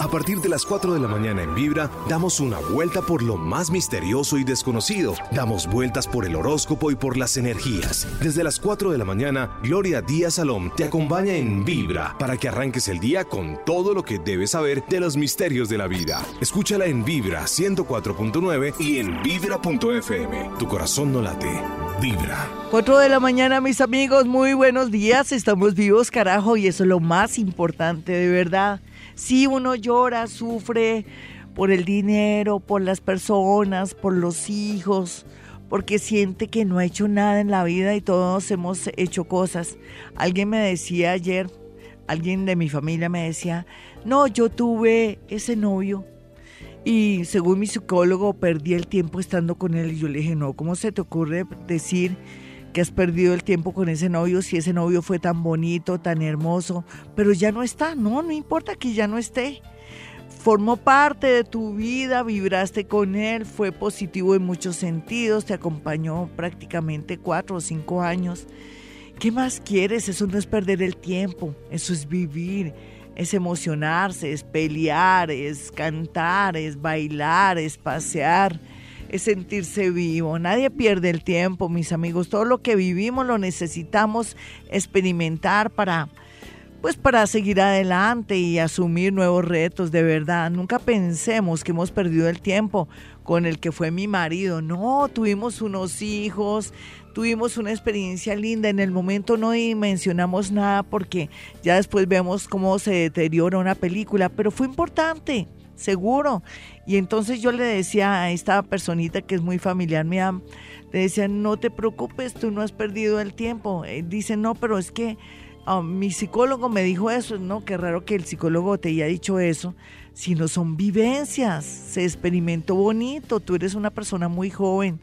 A partir de las 4 de la mañana en Vibra, damos una vuelta por lo más misterioso y desconocido. Damos vueltas por el horóscopo y por las energías. Desde las 4 de la mañana, Gloria Díaz Salom te acompaña en Vibra para que arranques el día con todo lo que debes saber de los misterios de la vida. Escúchala en Vibra 104.9 y en Vibra.fm. Tu corazón no late. Vibra. 4 de la mañana, mis amigos, muy buenos días. Estamos vivos, carajo, y eso es lo más importante, de verdad. Si uno llora, sufre por el dinero, por las personas, por los hijos, porque siente que no ha hecho nada en la vida y todos hemos hecho cosas. Alguien me decía ayer, alguien de mi familia me decía, no, yo tuve ese novio y según mi psicólogo perdí el tiempo estando con él y yo le dije, no, ¿cómo se te ocurre decir que has perdido el tiempo con ese novio si ese novio fue tan bonito, tan hermoso, pero ya no está, no, no importa que ya no esté. Formó parte de tu vida, vibraste con él, fue positivo en muchos sentidos, te acompañó prácticamente cuatro o cinco años. ¿Qué más quieres? Eso no es perder el tiempo, eso es vivir, es emocionarse, es pelear, es cantar, es bailar, es pasear es sentirse vivo. Nadie pierde el tiempo, mis amigos. Todo lo que vivimos lo necesitamos experimentar para pues para seguir adelante y asumir nuevos retos, de verdad. Nunca pensemos que hemos perdido el tiempo con el que fue mi marido. No, tuvimos unos hijos, tuvimos una experiencia linda. En el momento no dimensionamos nada porque ya después vemos cómo se deteriora una película, pero fue importante seguro. Y entonces yo le decía a esta personita que es muy familiar mía, le decía, no te preocupes, tú no has perdido el tiempo. dice, no, pero es que ah, mi psicólogo me dijo eso, no, qué raro que el psicólogo te haya dicho eso, si no son vivencias, se experimentó bonito, tú eres una persona muy joven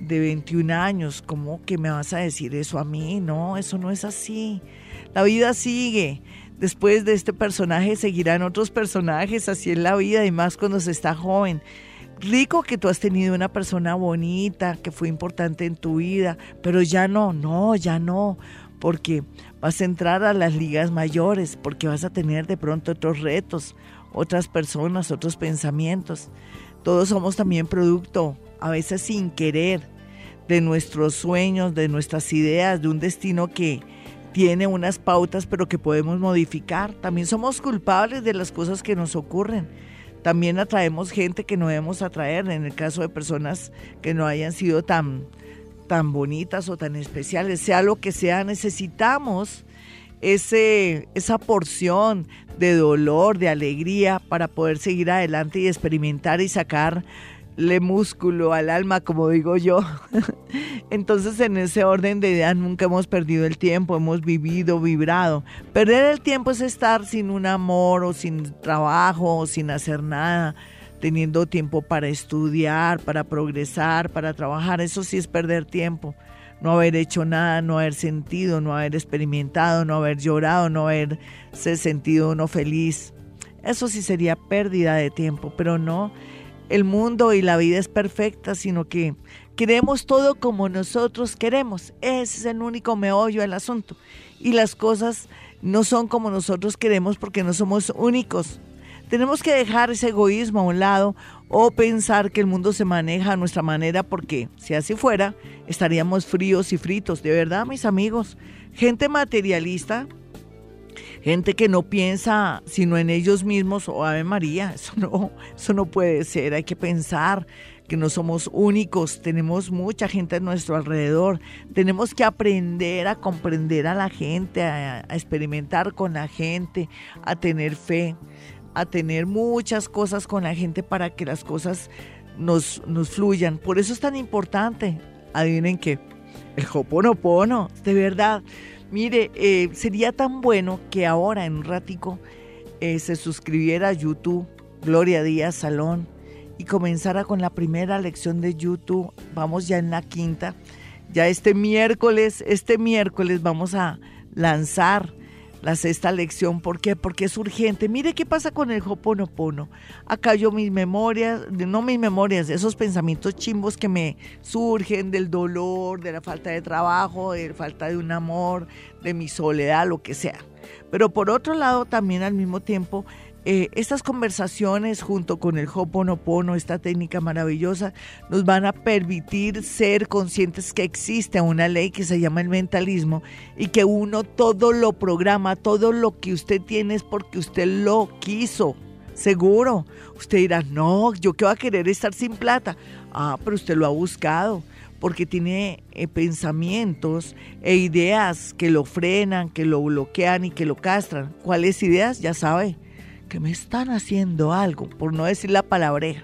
de 21 años, ¿cómo que me vas a decir eso a mí? No, eso no es así. La vida sigue Después de este personaje seguirán otros personajes, así en la vida y más cuando se está joven. Rico que tú has tenido una persona bonita, que fue importante en tu vida, pero ya no, no, ya no, porque vas a entrar a las ligas mayores, porque vas a tener de pronto otros retos, otras personas, otros pensamientos. Todos somos también producto, a veces sin querer, de nuestros sueños, de nuestras ideas, de un destino que, tiene unas pautas, pero que podemos modificar. También somos culpables de las cosas que nos ocurren. También atraemos gente que no debemos atraer, en el caso de personas que no hayan sido tan, tan bonitas o tan especiales. Sea lo que sea, necesitamos ese, esa porción de dolor, de alegría, para poder seguir adelante y experimentar y sacar le músculo al alma, como digo yo. Entonces, en ese orden de ideas, nunca hemos perdido el tiempo, hemos vivido, vibrado. Perder el tiempo es estar sin un amor o sin trabajo o sin hacer nada, teniendo tiempo para estudiar, para progresar, para trabajar. Eso sí es perder tiempo. No haber hecho nada, no haber sentido, no haber experimentado, no haber llorado, no haberse sentido uno feliz. Eso sí sería pérdida de tiempo, pero no el mundo y la vida es perfecta, sino que queremos todo como nosotros queremos. Ese es el único meollo del asunto. Y las cosas no son como nosotros queremos porque no somos únicos. Tenemos que dejar ese egoísmo a un lado o pensar que el mundo se maneja a nuestra manera porque si así fuera estaríamos fríos y fritos. De verdad, mis amigos, gente materialista gente que no piensa sino en ellos mismos o Ave María, eso no, eso no puede ser, hay que pensar que no somos únicos, tenemos mucha gente a nuestro alrededor, tenemos que aprender a comprender a la gente, a, experimentar con la gente, a tener fe, a tener muchas cosas con la gente para que las cosas nos, nos fluyan. Por eso es tan importante, adivinen qué, el Hoponopono, de verdad. Mire, eh, sería tan bueno que ahora en un ratico eh, se suscribiera a YouTube, Gloria Díaz Salón, y comenzara con la primera lección de YouTube. Vamos ya en la quinta. Ya este miércoles, este miércoles vamos a lanzar la sexta lección. ¿Por qué? Porque es urgente. Mire qué pasa con el Hoponopono. Acá yo mis memorias, no mis memorias, esos pensamientos chimbos que me surgen del dolor, de la falta de trabajo, de la falta de un amor, de mi soledad, lo que sea. Pero por otro lado, también al mismo tiempo, eh, estas conversaciones junto con el Hoponopono, esta técnica maravillosa, nos van a permitir ser conscientes que existe una ley que se llama el mentalismo y que uno todo lo programa, todo lo que usted tiene es porque usted lo quiso. Seguro. Usted dirá, no, yo qué voy a querer estar sin plata. Ah, pero usted lo ha buscado porque tiene eh, pensamientos e ideas que lo frenan, que lo bloquean y que lo castran. ¿Cuáles ideas? Ya sabe, que me están haciendo algo, por no decir la palabreja,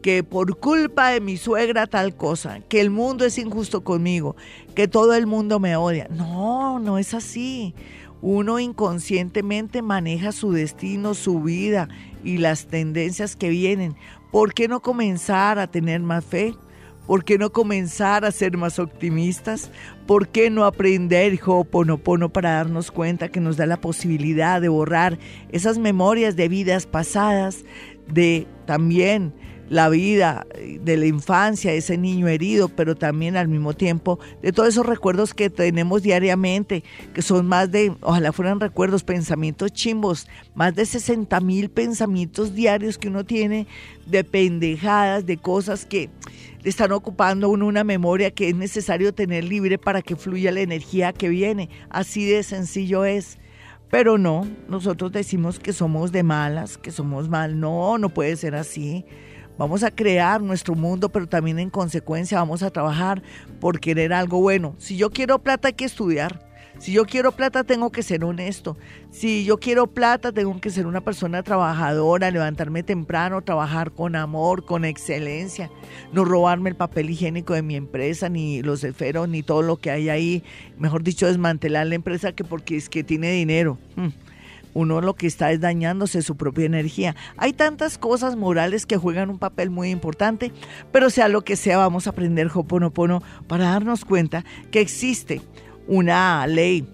que por culpa de mi suegra tal cosa, que el mundo es injusto conmigo, que todo el mundo me odia. No, no es así. Uno inconscientemente maneja su destino, su vida y las tendencias que vienen. ¿Por qué no comenzar a tener más fe? ¿Por qué no comenzar a ser más optimistas? ¿Por qué no aprender Ho'oponopono para darnos cuenta que nos da la posibilidad de borrar esas memorias de vidas pasadas, de también la vida de la infancia, ese niño herido, pero también al mismo tiempo de todos esos recuerdos que tenemos diariamente, que son más de, ojalá fueran recuerdos, pensamientos chimbos, más de 60 mil pensamientos diarios que uno tiene de pendejadas, de cosas que le están ocupando uno una memoria que es necesario tener libre para que fluya la energía que viene. Así de sencillo es. Pero no, nosotros decimos que somos de malas, que somos mal. No, no puede ser así. Vamos a crear nuestro mundo, pero también en consecuencia vamos a trabajar por querer algo bueno. Si yo quiero plata hay que estudiar. Si yo quiero plata tengo que ser honesto. Si yo quiero plata tengo que ser una persona trabajadora, levantarme temprano, trabajar con amor, con excelencia. No robarme el papel higiénico de mi empresa, ni los esferos, ni todo lo que hay ahí. Mejor dicho, desmantelar la empresa que porque es que tiene dinero. Hmm uno lo que está es dañándose su propia energía. Hay tantas cosas morales que juegan un papel muy importante, pero sea lo que sea, vamos a aprender Hoponopono para darnos cuenta que existe una ley,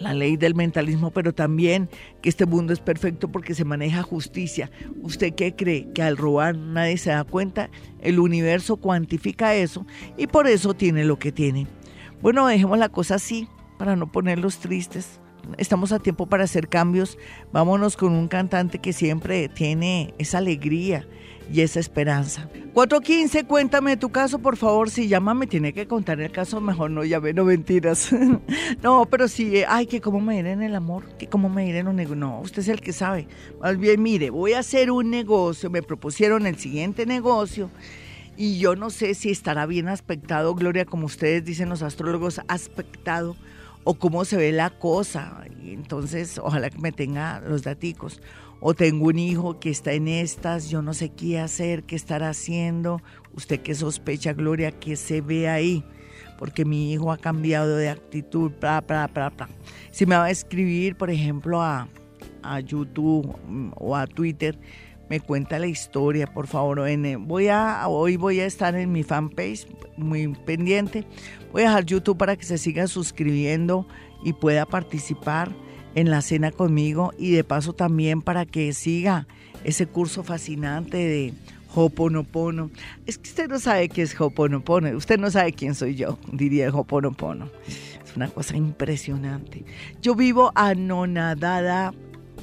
la ley del mentalismo, pero también que este mundo es perfecto porque se maneja justicia. ¿Usted qué cree? Que al robar nadie se da cuenta, el universo cuantifica eso y por eso tiene lo que tiene. Bueno, dejemos la cosa así para no ponerlos tristes estamos a tiempo para hacer cambios. Vámonos con un cantante que siempre tiene esa alegría y esa esperanza. 415, cuéntame tu caso, por favor. Si llama, me tiene que contar el caso, mejor no llame, no mentiras. no, pero sí, ay, que cómo me iré en el amor, que cómo me iré en un negocio. No, usted es el que sabe. Más bien, mire, voy a hacer un negocio, me propusieron el siguiente negocio. Y yo no sé si estará bien aspectado, Gloria, como ustedes dicen los astrólogos, aspectado o cómo se ve la cosa. Entonces, ojalá que me tenga los daticos. O tengo un hijo que está en estas, yo no sé qué hacer, qué estar haciendo. Usted que sospecha, Gloria, que se ve ahí. Porque mi hijo ha cambiado de actitud, bla, bla, bla, bla. Si me va a escribir, por ejemplo, a, a YouTube mm, o a Twitter, me cuenta la historia, por favor. voy a, hoy voy a estar en mi fanpage, muy pendiente, Voy a dejar YouTube para que se siga suscribiendo y pueda participar en la cena conmigo y de paso también para que siga ese curso fascinante de Hoponopono. Es que usted no sabe qué es Hoponopono, usted no sabe quién soy yo, diría Hoponopono. Es una cosa impresionante. Yo vivo anonadada,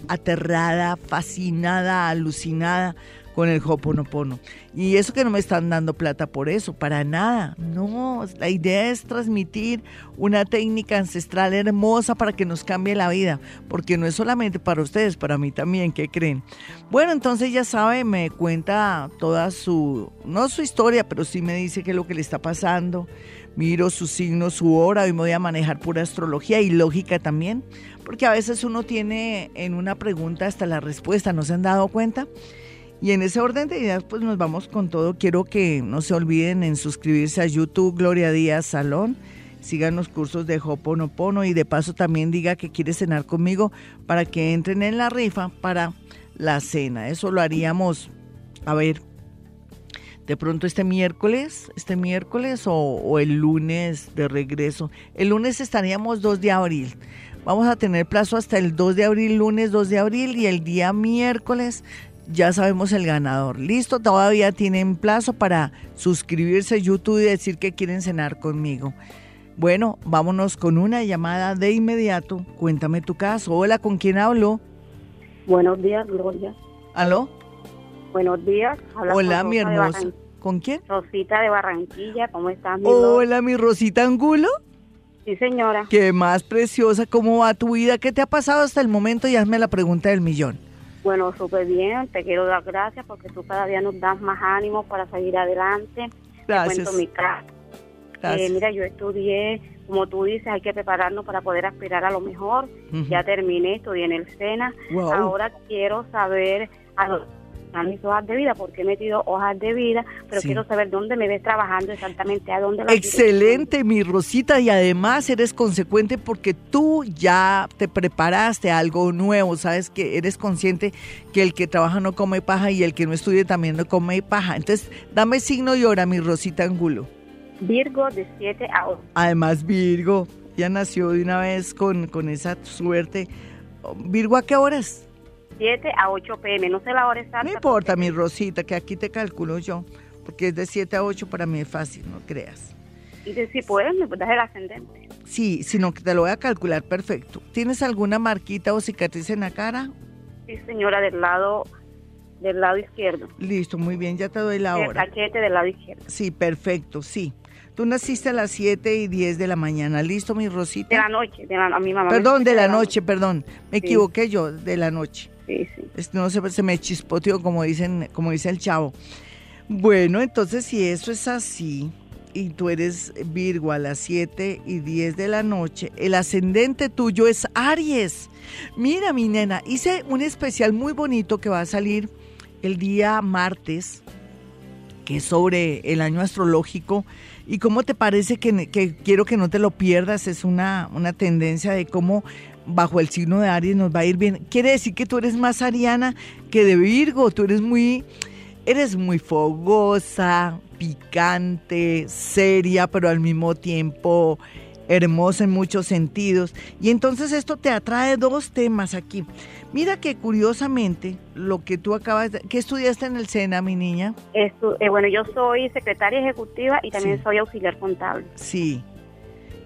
aterrada, fascinada, alucinada con el Hoponopono. Y eso que no me están dando plata por eso, para nada. No, la idea es transmitir una técnica ancestral hermosa para que nos cambie la vida, porque no es solamente para ustedes, para mí también, ¿qué creen? Bueno, entonces ya sabe, me cuenta toda su, no su historia, pero sí me dice qué es lo que le está pasando. Miro su signo, su hora, y me voy a manejar pura astrología y lógica también, porque a veces uno tiene en una pregunta hasta la respuesta, ¿no se han dado cuenta? Y en ese orden de ideas, pues nos vamos con todo. Quiero que no se olviden en suscribirse a YouTube Gloria Díaz Salón. Sigan los cursos de Hoponopono y de paso también diga que quiere cenar conmigo para que entren en la rifa para la cena. Eso lo haríamos, a ver, de pronto este miércoles, este miércoles o, o, el lunes de regreso. El lunes estaríamos 2 de abril. Vamos a tener plazo hasta el 2 de abril, lunes 2 de abril y el día miércoles ya sabemos el ganador. Listo, todavía tienen plazo para suscribirse a YouTube y decir que quieren cenar conmigo. Bueno, vámonos con una llamada de inmediato. Cuéntame tu caso. Hola, ¿con quién hablo? Buenos días, Gloria. ¿Aló? Buenos días. Hola, mi hermosa. ¿Con quién? Rosita de Barranquilla, ¿cómo estás? Mi Hola, mi Rosita Angulo. Sí, señora. Qué más preciosa, ¿cómo va tu vida? ¿Qué te ha pasado hasta el momento? Y hazme la pregunta del millón. Bueno, súper bien, te quiero dar gracias porque tú cada día nos das más ánimo para seguir adelante. Gracias. Te cuento mi casa. Eh, mira, yo estudié, como tú dices, hay que prepararnos para poder aspirar a lo mejor. Ya terminé, estudié en el SENA. Ahora quiero saber a mis hojas de vida, porque he metido hojas de vida, pero quiero saber dónde me ves trabajando exactamente, a dónde Excelente, mi Rosita, y además eres consecuente porque tú ya te preparaste a algo nuevo, sabes que eres consciente que el que trabaja no come paja y el que no estudia también no come paja. Entonces, dame signo y hora, mi Rosita Angulo. Virgo de 7 a 8. Además, Virgo, ya nació de una vez con, con esa suerte. Virgo, ¿a qué horas? 7 a 8 pm, no sé la hora exacta. No importa, mi Rosita, que aquí te calculo yo, porque es de 7 a 8 para mí es fácil, no creas. Y si puedes, me das el ascendente. Sí, sino que te lo voy a calcular perfecto. ¿Tienes alguna marquita o cicatriz en la cara? Sí, señora, del lado del lado izquierdo. Listo, muy bien, ya te doy la hora. El cachete del lado izquierdo. Sí, perfecto, sí. Tú naciste a las 7 y 10 de la mañana. ¿Listo, mi Rosita? De la noche, de la, a mi mamá. Perdón, de la, noche, perdón. Me equivoqué yo, de la noche. Sí, sí. no se, se me chispoteó, como, dicen, como dice el chavo. Bueno, entonces si eso es así, y tú eres Virgo a las 7 y 10 de la noche, el ascendente tuyo es Aries. Mira, mi nena, hice un especial muy bonito que va a salir el día martes, que es sobre el año astrológico ¿Y cómo te parece que, quiero que no te lo pierdas? Es una, una tendencia de cómo bajo el signo de Aries nos va a ir bien. Quiere decir que tú eres más ariana que de Virgo. Tú eres muy, eres muy fogosa, picante, seria, pero al mismo tiempo hermosa en muchos sentidos. Y entonces esto te atrae dos temas aquí. Mira que curiosamente lo que tú acabas de... ¿Qué estudiaste en el SENA, mi niña? eh, bueno, yo soy secretaria ejecutiva y también soy auxiliar contable. Sí.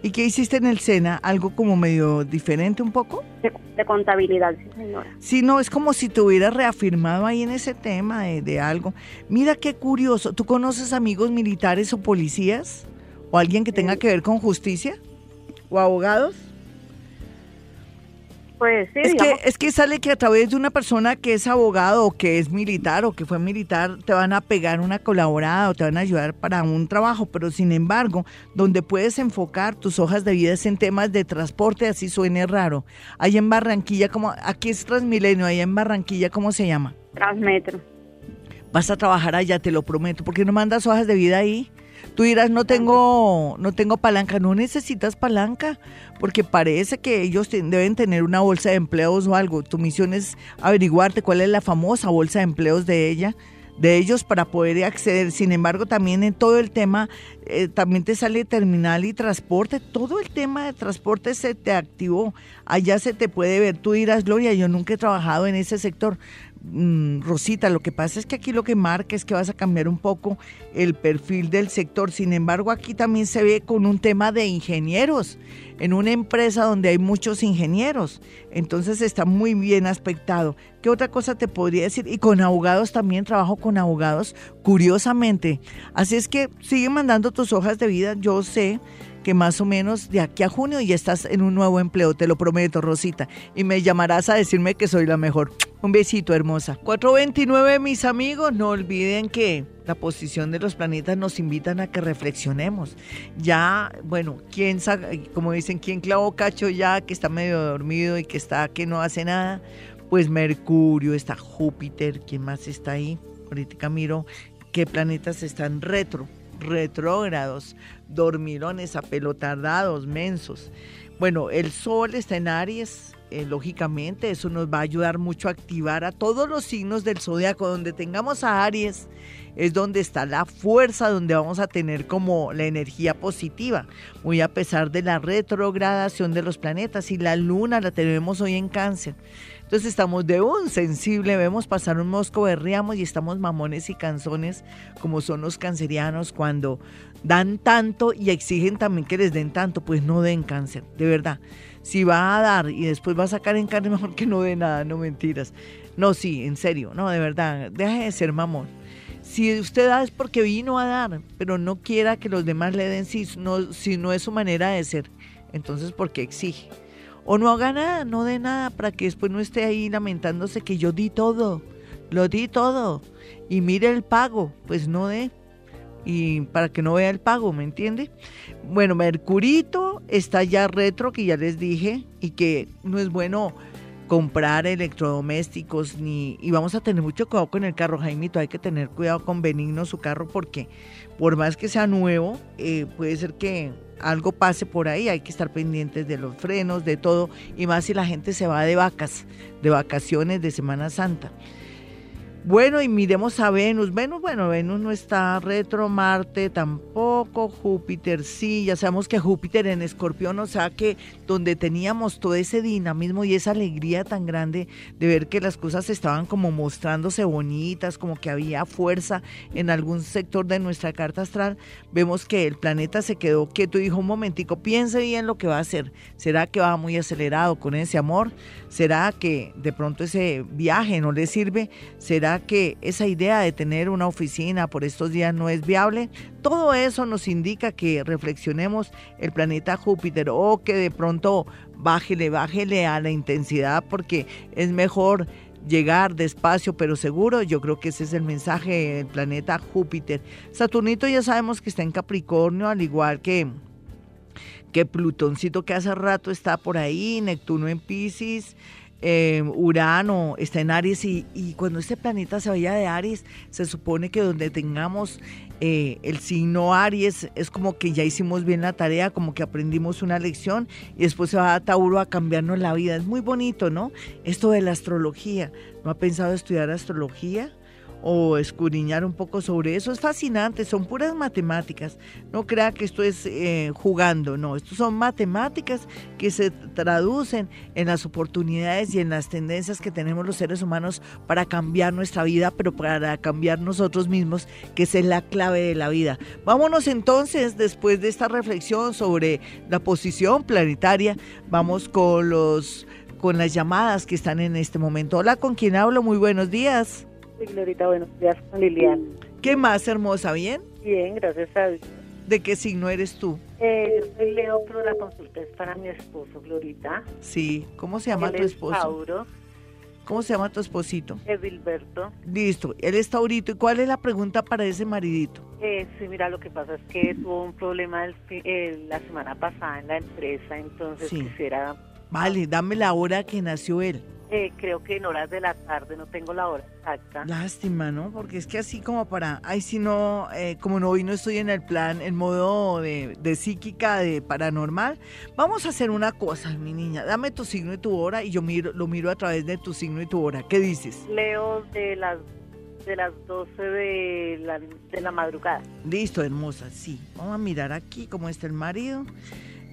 ¿Y qué hiciste en el SENA? ¿Algo como medio diferente un poco? De, contabilidad, sí, señora. Sí, no, es como si te hubieras reafirmado ahí en ese tema de, de algo. Mira qué curioso. ¿Tú conoces amigos militares o policías? ¿O alguien que tenga que ver con justicia? ¿O abogados? Es, que, es que sale que a través de una persona que es abogado o que es militar o que fue militar, te van a pegar una colaborada o te van a ayudar para un trabajo, pero sin embargo, donde puedes enfocar tus hojas de vida es en temas de transporte, así suene raro. Ahí en Barranquilla, como aquí es Transmilenio, ahí en Barranquilla, ¿cómo se llama? Transmetro. Vas a trabajar allá, te lo prometo. ¿Por qué no mandas hojas de vida ahí? Tú dirás, no tengo, no tengo palanca, no necesitas palanca, porque parece que ellos deben tener una bolsa de empleos o algo. Tu misión es averiguarte cuál es la famosa bolsa de empleos de ella, de ellos para poder acceder. Sin embargo, también en todo el tema, eh, también te sale terminal y transporte. Todo el tema de transporte se te activó. Allá se te puede ver. Tú dirás, Gloria, yo nunca he trabajado en ese sector. Mm, Rosita, lo que pasa es que aquí lo que marca es que vas a cambiar un poco el perfil del sector. Sin embargo, aquí también se ve con un tema de ingenieros, en una empresa donde hay muchos ingenieros. Entonces está muy bien aspectado. ¿Qué otra cosa te podría decir? Y con abogados también trabajo con abogados, curiosamente. Así es que sigue mandando tus hojas de vida. Yo sé que más o menos de aquí a junio ya estás en un nuevo empleo, te lo prometo, Rosita. Y me llamarás a decirme que soy la mejor. Un besito, hermosa. 429, mis amigos, no olviden que la posición de los planetas nos invitan a que reflexionemos. Ya, bueno, quién como dicen, quién clavó cacho ya, que está medio dormido y que está que no hace nada. Pues Mercurio, está Júpiter, ¿quién más está ahí? Ahorita miro qué planetas están retro retrógrados, dormilones, apelotardados, mensos. Bueno, el Sol está en Aries, eh, lógicamente, eso nos va a ayudar mucho a activar a todos los signos del zodiaco. Donde tengamos a Aries, es donde está la fuerza, donde vamos a tener como la energía positiva, muy a pesar de la retrogradación de los planetas. Y la luna la tenemos hoy en Cáncer. Entonces estamos de un sensible, vemos pasar un mosco, berriamos y estamos mamones y canzones como son los cancerianos cuando dan tanto y exigen también que les den tanto, pues no den cáncer, de verdad. Si va a dar y después va a sacar en carne, mejor que no dé nada, no mentiras. No, sí, en serio, no, de verdad, deje de ser mamón. Si usted da es porque vino a dar, pero no quiera que los demás le den si no, si no es su manera de ser. Entonces, ¿por qué exige? O no haga nada, no dé nada para que después no esté ahí lamentándose que yo di todo, lo di todo. Y mire el pago, pues no dé. Y para que no vea el pago, ¿me entiende? Bueno, Mercurito está ya retro, que ya les dije, y que no es bueno comprar electrodomésticos ni y vamos a tener mucho cuidado con el carro Jaimito hay que tener cuidado con Benigno su carro porque por más que sea nuevo eh, puede ser que algo pase por ahí hay que estar pendientes de los frenos de todo y más si la gente se va de vacas de vacaciones de Semana Santa bueno, y miremos a Venus. Venus, bueno, Venus no está retro, Marte tampoco, Júpiter sí, ya sabemos que Júpiter en Escorpión, o sea que donde teníamos todo ese dinamismo y esa alegría tan grande de ver que las cosas estaban como mostrándose bonitas, como que había fuerza en algún sector de nuestra carta astral, vemos que el planeta se quedó quieto y dijo un momentico, piense bien lo que va a hacer. ¿Será que va muy acelerado con ese amor? ¿Será que de pronto ese viaje no le sirve? ¿Será que esa idea de tener una oficina por estos días no es viable? Todo eso nos indica que reflexionemos el planeta Júpiter o que de pronto bájele, bájele a la intensidad porque es mejor llegar despacio pero seguro. Yo creo que ese es el mensaje del planeta Júpiter. Saturnito ya sabemos que está en Capricornio, al igual que que Plutoncito que hace rato está por ahí, Neptuno en Pisces, eh, Urano está en Aries y, cuando este planeta se vaya de Aries, se supone que donde tengamos eh, el signo Aries es como que ya hicimos bien la tarea, como que aprendimos una lección y después se va a Tauro a cambiarnos la vida. Es muy bonito, ¿no? Esto de la astrología. ¿No ha pensado estudiar astrología? O escudriñar un poco sobre eso. Es fascinante, son puras matemáticas. No crea que esto es eh, jugando, no, esto son matemáticas que se traducen en las oportunidades y en las tendencias que tenemos los seres humanos para cambiar nuestra vida, pero para cambiar nosotros mismos, que esa es la clave de la vida. Vámonos entonces, después de esta reflexión sobre la posición planetaria, vamos con los con las llamadas que están en este momento. Hola, ¿con quién hablo? Muy buenos días. Glorita, buenos días con Liliana. ¿Qué más, hermosa? ¿Bien? Bien, gracias a Dios. ¿De qué signo eres tú? Eh, yo soy Leo, pero la consulta es para mi esposo, Glorita. Sí, ¿cómo se llama tu esposo? Tauro. ¿Cómo se llama tu esposito? Edilberto. Listo, él es taurito. ¿Y cuál es la pregunta para ese maridito? Eh, sí, mira, lo que pasa es que tuvo un problema el, la semana pasada en la empresa, entonces quisiera... Vale, dame la hora que nació él. Eh, creo que en horas de la tarde, no tengo la hora exacta. Lástima, ¿no? Porque es que así como para, ay, si no, eh, como no, hoy no estoy en el plan, en modo de, psíquica, de paranormal, vamos a hacer una cosa, mi niña, dame tu signo y tu hora y yo miro, lo miro a través de tu signo y tu hora. ¿Qué dices? Leo de las de las 12 de la, de la madrugada. Listo, hermosa, sí. Vamos a mirar aquí cómo está el marido.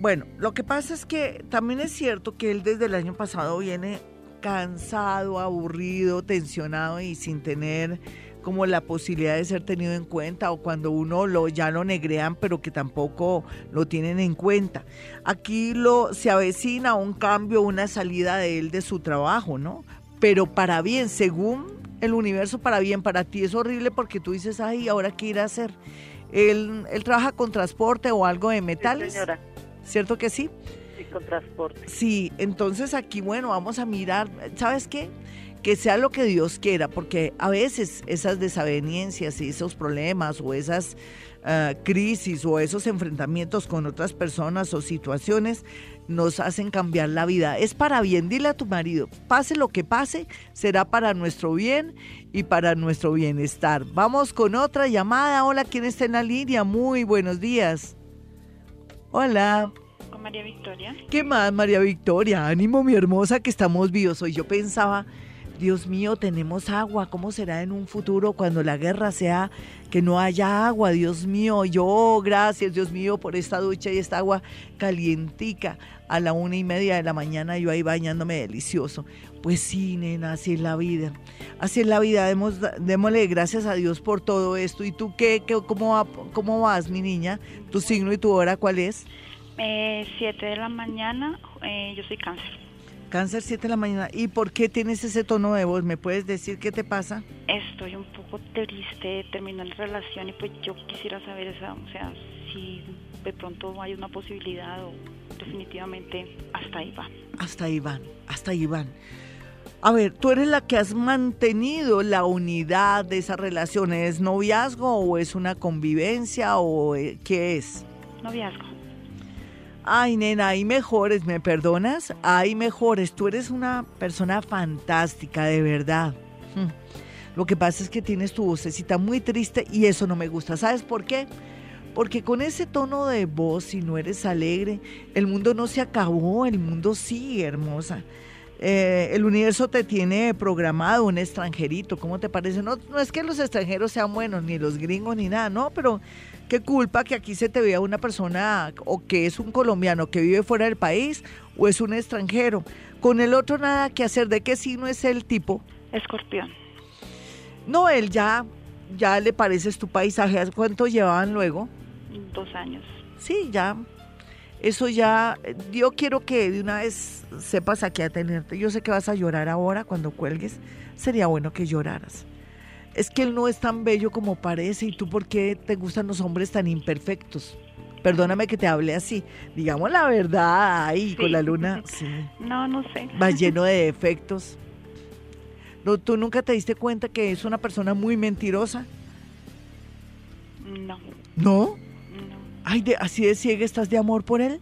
Bueno, lo que pasa es que también es cierto que él desde el año pasado viene cansado, aburrido, tensionado y sin tener como la posibilidad de ser tenido en cuenta o cuando uno lo ya lo negrean pero que tampoco lo tienen en cuenta. Aquí lo se avecina un cambio, una salida de él de su trabajo, ¿no? Pero para bien, según el universo para bien, para ti es horrible porque tú dices, "Ay, ahora qué ir a hacer?" Él, él trabaja con transporte o algo de metales. señora. ¿Cierto que sí? Sí, entonces aquí, bueno, vamos a mirar, ¿sabes qué? Que sea lo que Dios quiera, porque a veces esas desavenencias y esos problemas o esas ah, crisis o esos enfrentamientos con otras personas o situaciones nos hacen cambiar la vida. Es para bien, dile a tu marido, pase lo que pase, será para nuestro bien y para nuestro bienestar. Vamos con otra llamada. Hola, ¿quién está en la línea? Muy buenos días. Hola. María Victoria. ¿Qué más, María Victoria? Ánimo, mi hermosa, que estamos vivos. Hoy yo pensaba, Dios mío, tenemos agua. ¿Cómo será en un futuro cuando la guerra sea que no haya agua? Dios mío, yo, gracias, Dios mío, por esta ducha y esta agua calientica. A la una y media de la mañana yo ahí bañándome delicioso. Pues sí, nena, así es la vida. Así es la vida. démosle gracias a Dios por todo esto. ¿Y tú qué? qué cómo, cómo vas, mi niña? ¿Tu signo y tu hora cuál es? Eh, siete de la mañana, eh, yo soy cáncer. Cáncer 7 de la mañana. ¿Y por qué tienes ese tono de voz? ¿Me puedes decir qué te pasa? Estoy un poco triste, terminó la relación y pues yo quisiera saber esa, o sea, si de pronto hay una posibilidad o definitivamente hasta ahí va. Hasta ahí van, hasta ahí van. A ver, tú eres la que has mantenido la unidad de esa relación. ¿Es noviazgo o es una convivencia o eh, qué es? Noviazgo. Ay, nena, hay mejores, ¿me perdonas? Hay mejores. Tú eres una persona fantástica, de verdad. Hmm. Lo que pasa es que tienes tu vocecita muy triste y eso no me gusta. ¿Sabes por qué? Porque con ese tono de voz, si no eres alegre, el mundo no se acabó, el mundo sí, hermosa. Eh, el universo te tiene programado un extranjerito, ¿cómo te parece? No, no es que los extranjeros sean buenos, ni los gringos, ni nada, no, pero qué culpa que aquí se te vea una persona o que es un colombiano que vive fuera del país o es un extranjero. Con el otro nada que hacer. ¿De qué signo es el tipo? Escorpión. No, él ya, ya le pareces tu paisaje. ¿Cuánto llevaban luego? Dos años. Sí, ya eso ya, yo quiero que de una vez sepas aquí a tenerte. Yo sé que vas a llorar ahora cuando cuelgues. Sería bueno que lloraras. Es que él no es tan bello como parece y tú por qué te gustan los hombres tan imperfectos. Perdóname que te hable así. Digamos la verdad, ahí con la luna. Sí. No, no sé. Va lleno de defectos. No, ¿Tú nunca te diste cuenta que es una persona muy mentirosa? No. ¿No? Ay, de, así de ciega estás de amor por él.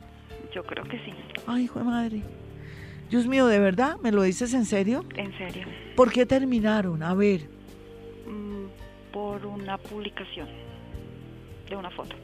Yo creo que sí. Ay, hijo de madre. Dios mío, ¿de verdad? ¿Me lo dices en serio? En serio. ¿Por qué terminaron? A ver. Mm, por una publicación de una foto.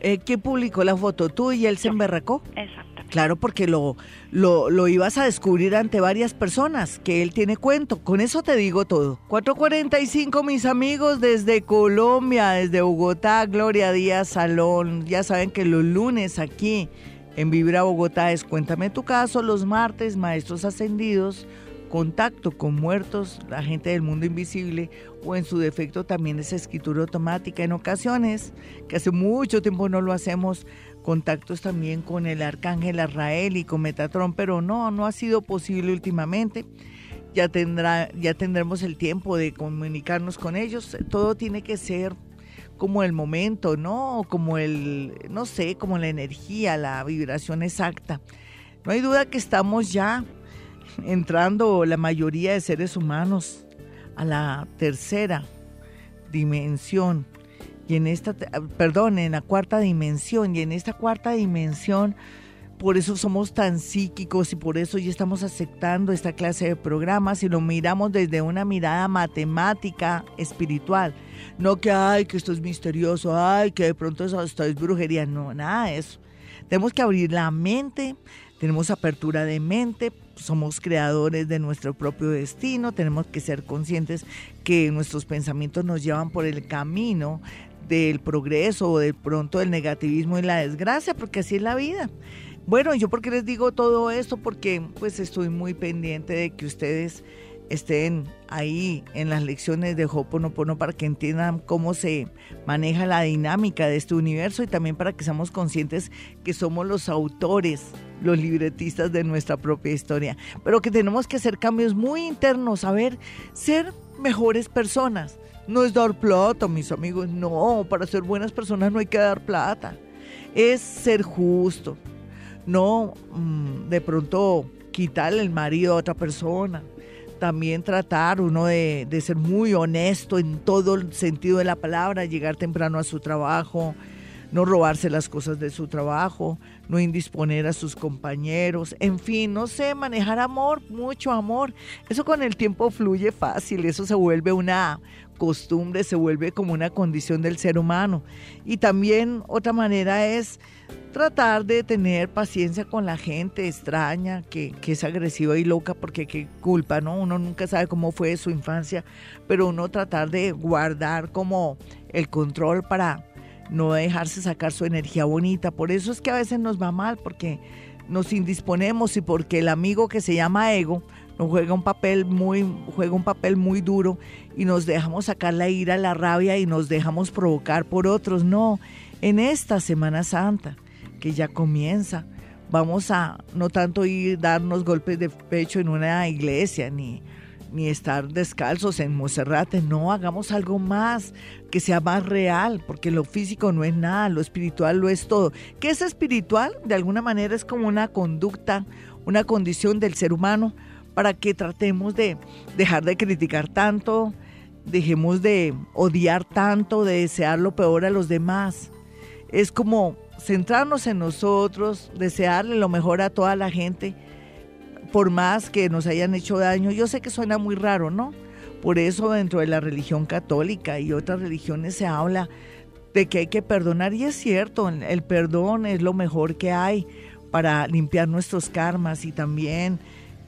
Eh, ¿Quién publicó la foto? ¿Tú y él se emberracó? Exacto. Claro, porque lo, lo, lo, ibas a descubrir ante varias personas, que él tiene cuento. Con eso te digo todo. 445, mis amigos, desde Colombia, desde Bogotá, Gloria Díaz Salón. Ya saben que los lunes aquí en Vibra Bogotá es Cuéntame tu caso, los martes, Maestros Ascendidos, contacto con muertos, la gente del mundo invisible o en su defecto también es escritura automática en ocasiones, que hace mucho tiempo no lo hacemos, contactos también con el arcángel Arrael y con Metatron, pero no, no ha sido posible últimamente. Ya, tendrá, ya tendremos el tiempo de comunicarnos con ellos. Todo tiene que ser como el momento, ¿no? Como el, no sé, como la energía, la vibración exacta. No hay duda que estamos ya entrando la mayoría de seres humanos a la tercera dimensión y en esta, perdón, en la cuarta dimensión y en esta cuarta dimensión por eso somos tan psíquicos y por eso ya estamos aceptando esta clase de programas y lo miramos desde una mirada matemática, espiritual. No que, ay, que esto es misterioso, ay, que de pronto esto es brujería. No, nada de eso. Tenemos que abrir la mente, tenemos apertura de mente, somos creadores de nuestro propio destino, tenemos que ser conscientes que nuestros pensamientos nos llevan por el camino del progreso o de pronto del negativismo y la desgracia, porque así es la vida. Bueno, yo porque les digo todo esto, porque pues estoy muy pendiente de que ustedes estén ahí en las lecciones de Hoponopono para que entiendan cómo se maneja la dinámica de este universo y también para que seamos conscientes que somos los autores, los libretistas de nuestra propia historia, pero que tenemos que hacer cambios muy internos, a ver, ser mejores personas. No es dar plata, mis amigos, no, para ser buenas personas no hay que dar plata. Es ser justo, no mm, de pronto quitarle el marido a otra persona también tratar uno de, ser muy honesto en todo el sentido de la palabra, llegar temprano a su trabajo, no robarse las cosas de su trabajo, no indisponer a sus compañeros, en fin, no sé, manejar amor, mucho amor. Eso con el tiempo fluye fácil, eso se vuelve una costumbre, se vuelve como una condición del ser humano. Y también otra manera es tratar de tener paciencia con la gente extraña, que, es agresiva y loca, porque qué culpa, ¿no? Uno nunca sabe cómo fue su infancia, pero uno tratar de guardar como el control para no dejarse sacar su energía bonita. Por eso es que a veces nos va mal, porque nos indisponemos y porque el amigo que se llama ego nos juega un papel muy, juega un papel muy duro y nos dejamos sacar la ira, la rabia y nos dejamos provocar por otros. No, en esta Semana Santa que ya comienza. Vamos a no tanto ir darnos golpes de pecho en una iglesia, ni, ni estar descalzos en Monserrate, no, hagamos algo más, que sea más real, porque lo físico no es nada, lo espiritual lo es todo. ¿Qué es espiritual? De alguna manera es como una conducta, una condición del ser humano para que tratemos de dejar de criticar tanto, dejemos de odiar tanto, de desear lo peor a los demás. Es como centrarnos en nosotros, desearle lo mejor a toda la gente, por más que nos hayan hecho daño. Yo sé que suena muy raro, ¿no? Por eso dentro de la religión católica y otras religiones se habla de que hay que perdonar y es cierto, el perdón es lo mejor que hay para limpiar nuestros karmas y también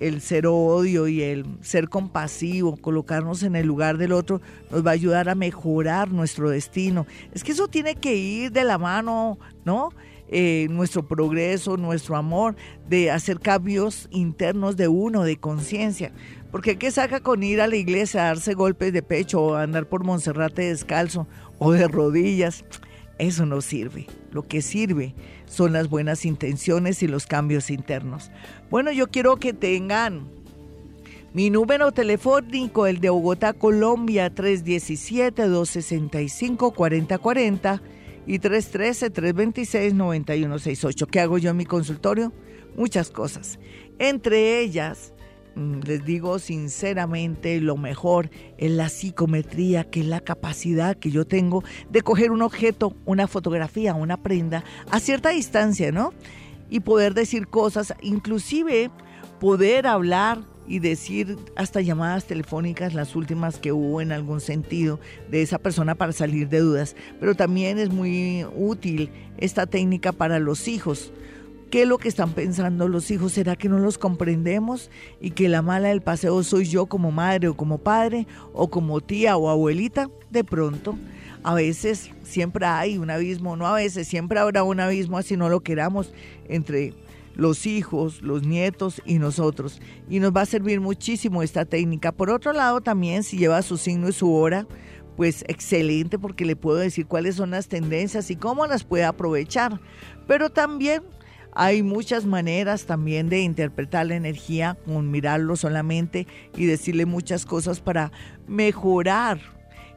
el ser odio y el ser compasivo, colocarnos en el lugar del otro, nos va a ayudar a mejorar nuestro destino. Es que eso tiene que ir de la mano, ¿no? Eh, nuestro progreso, nuestro amor, de hacer cambios internos de uno, de conciencia. Porque ¿qué saca con ir a la iglesia a darse golpes de pecho o andar por Monserrate descalzo o de rodillas? Eso no sirve. Lo que sirve son las buenas intenciones y los cambios internos. Bueno, yo quiero que tengan mi número telefónico, el de Bogotá, Colombia, 317-265-4040 y 313-326-9168. ¿Qué hago yo en mi consultorio? Muchas cosas. Entre ellas, les digo sinceramente, lo mejor es la psicometría, que es la capacidad que yo tengo de coger un objeto, una fotografía, una prenda, a cierta distancia, ¿no? Y poder decir cosas, inclusive poder hablar y decir hasta llamadas telefónicas, las últimas que hubo en algún sentido de esa persona para salir de dudas. Pero también es muy útil esta técnica para los hijos ¿Qué es lo que están pensando los hijos? ¿Será que no los comprendemos y que la mala del paseo soy yo como madre o como padre o como tía o abuelita? De pronto, a veces siempre hay un abismo, no a veces, siempre habrá un abismo así no lo queramos entre los hijos, los nietos y nosotros. Y nos va a servir muchísimo esta técnica. Por otro lado, también si lleva su signo y su hora, pues excelente porque le puedo decir cuáles son las tendencias y cómo las puede aprovechar. Pero también hay muchas maneras también de interpretar la energía con mirarlo solamente y decirle muchas cosas para mejorar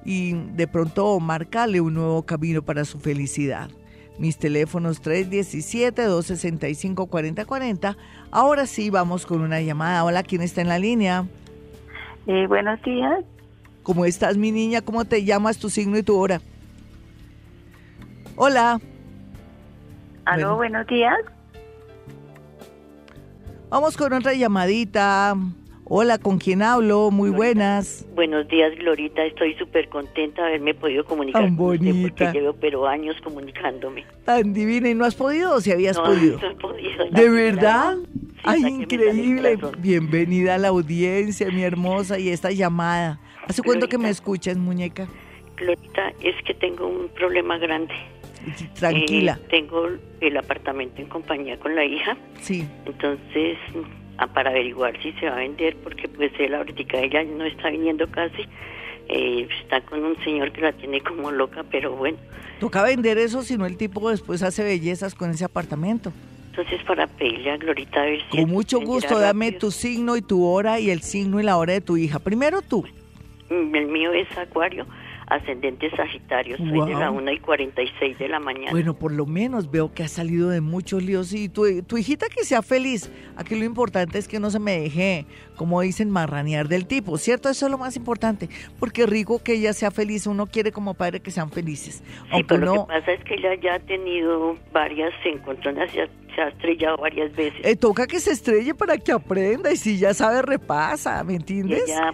y de pronto marcarle un nuevo camino para su felicidad. Mis teléfonos 317-265-4040. Ahora sí, vamos con una llamada. Hola, ¿quién está en la línea? Eh, buenos días. ¿Cómo estás, mi niña? ¿Cómo te llamas, tu signo y tu hora? Hola. Aló, buenos días. Vamos con otra llamadita. Hola, ¿con quién hablo? Muy buenas. Buenos días, Glorita. Estoy súper contenta de haberme podido comunicar Tan con bonita. porque llevo pero años comunicándome. Tan divina. ¿Y no has podido o si habías no, podido? No he podido. ¿De verdad? Ay, increíble. Bienvenida a la audiencia, mi hermosa, y esta llamada. ¿Hace cuánto que me escuchas, muñeca? Glorita, es que tengo un problema grande. Tranquila. Eh, tengo el apartamento en compañía con la hija. Sí. Entonces, para averiguar si se va a vender, porque pues él ahorita ella no está viniendo casi. Eh, está con un señor que la tiene como loca, pero bueno. Toca vender eso, si no el tipo después hace bellezas con ese apartamento. Entonces, para pedirle a Glorita a ver si... Con mucho gusto, dame tu signo y tu hora y el signo y la hora de tu hija. Primero tú. Mm, el mío es Acuario ascendente Sagitario, soy de la 1 y 46 de la mañana. Bueno, por lo menos veo que ha salido de muchos líos y tu, tu hijita que sea feliz. Aquí lo importante es que no se me deje, como dicen, marranear del tipo, ¿cierto? Eso es lo más importante, porque rico que ella sea feliz, uno quiere como padre que sean felices. Sí, pero lo que pasa es que ella ya ha tenido varias encontronas, ya se ha estrellado varias veces. Eh, toca que se estrelle para que aprenda y si ya sabe repasa, ¿me entiendes? Ella,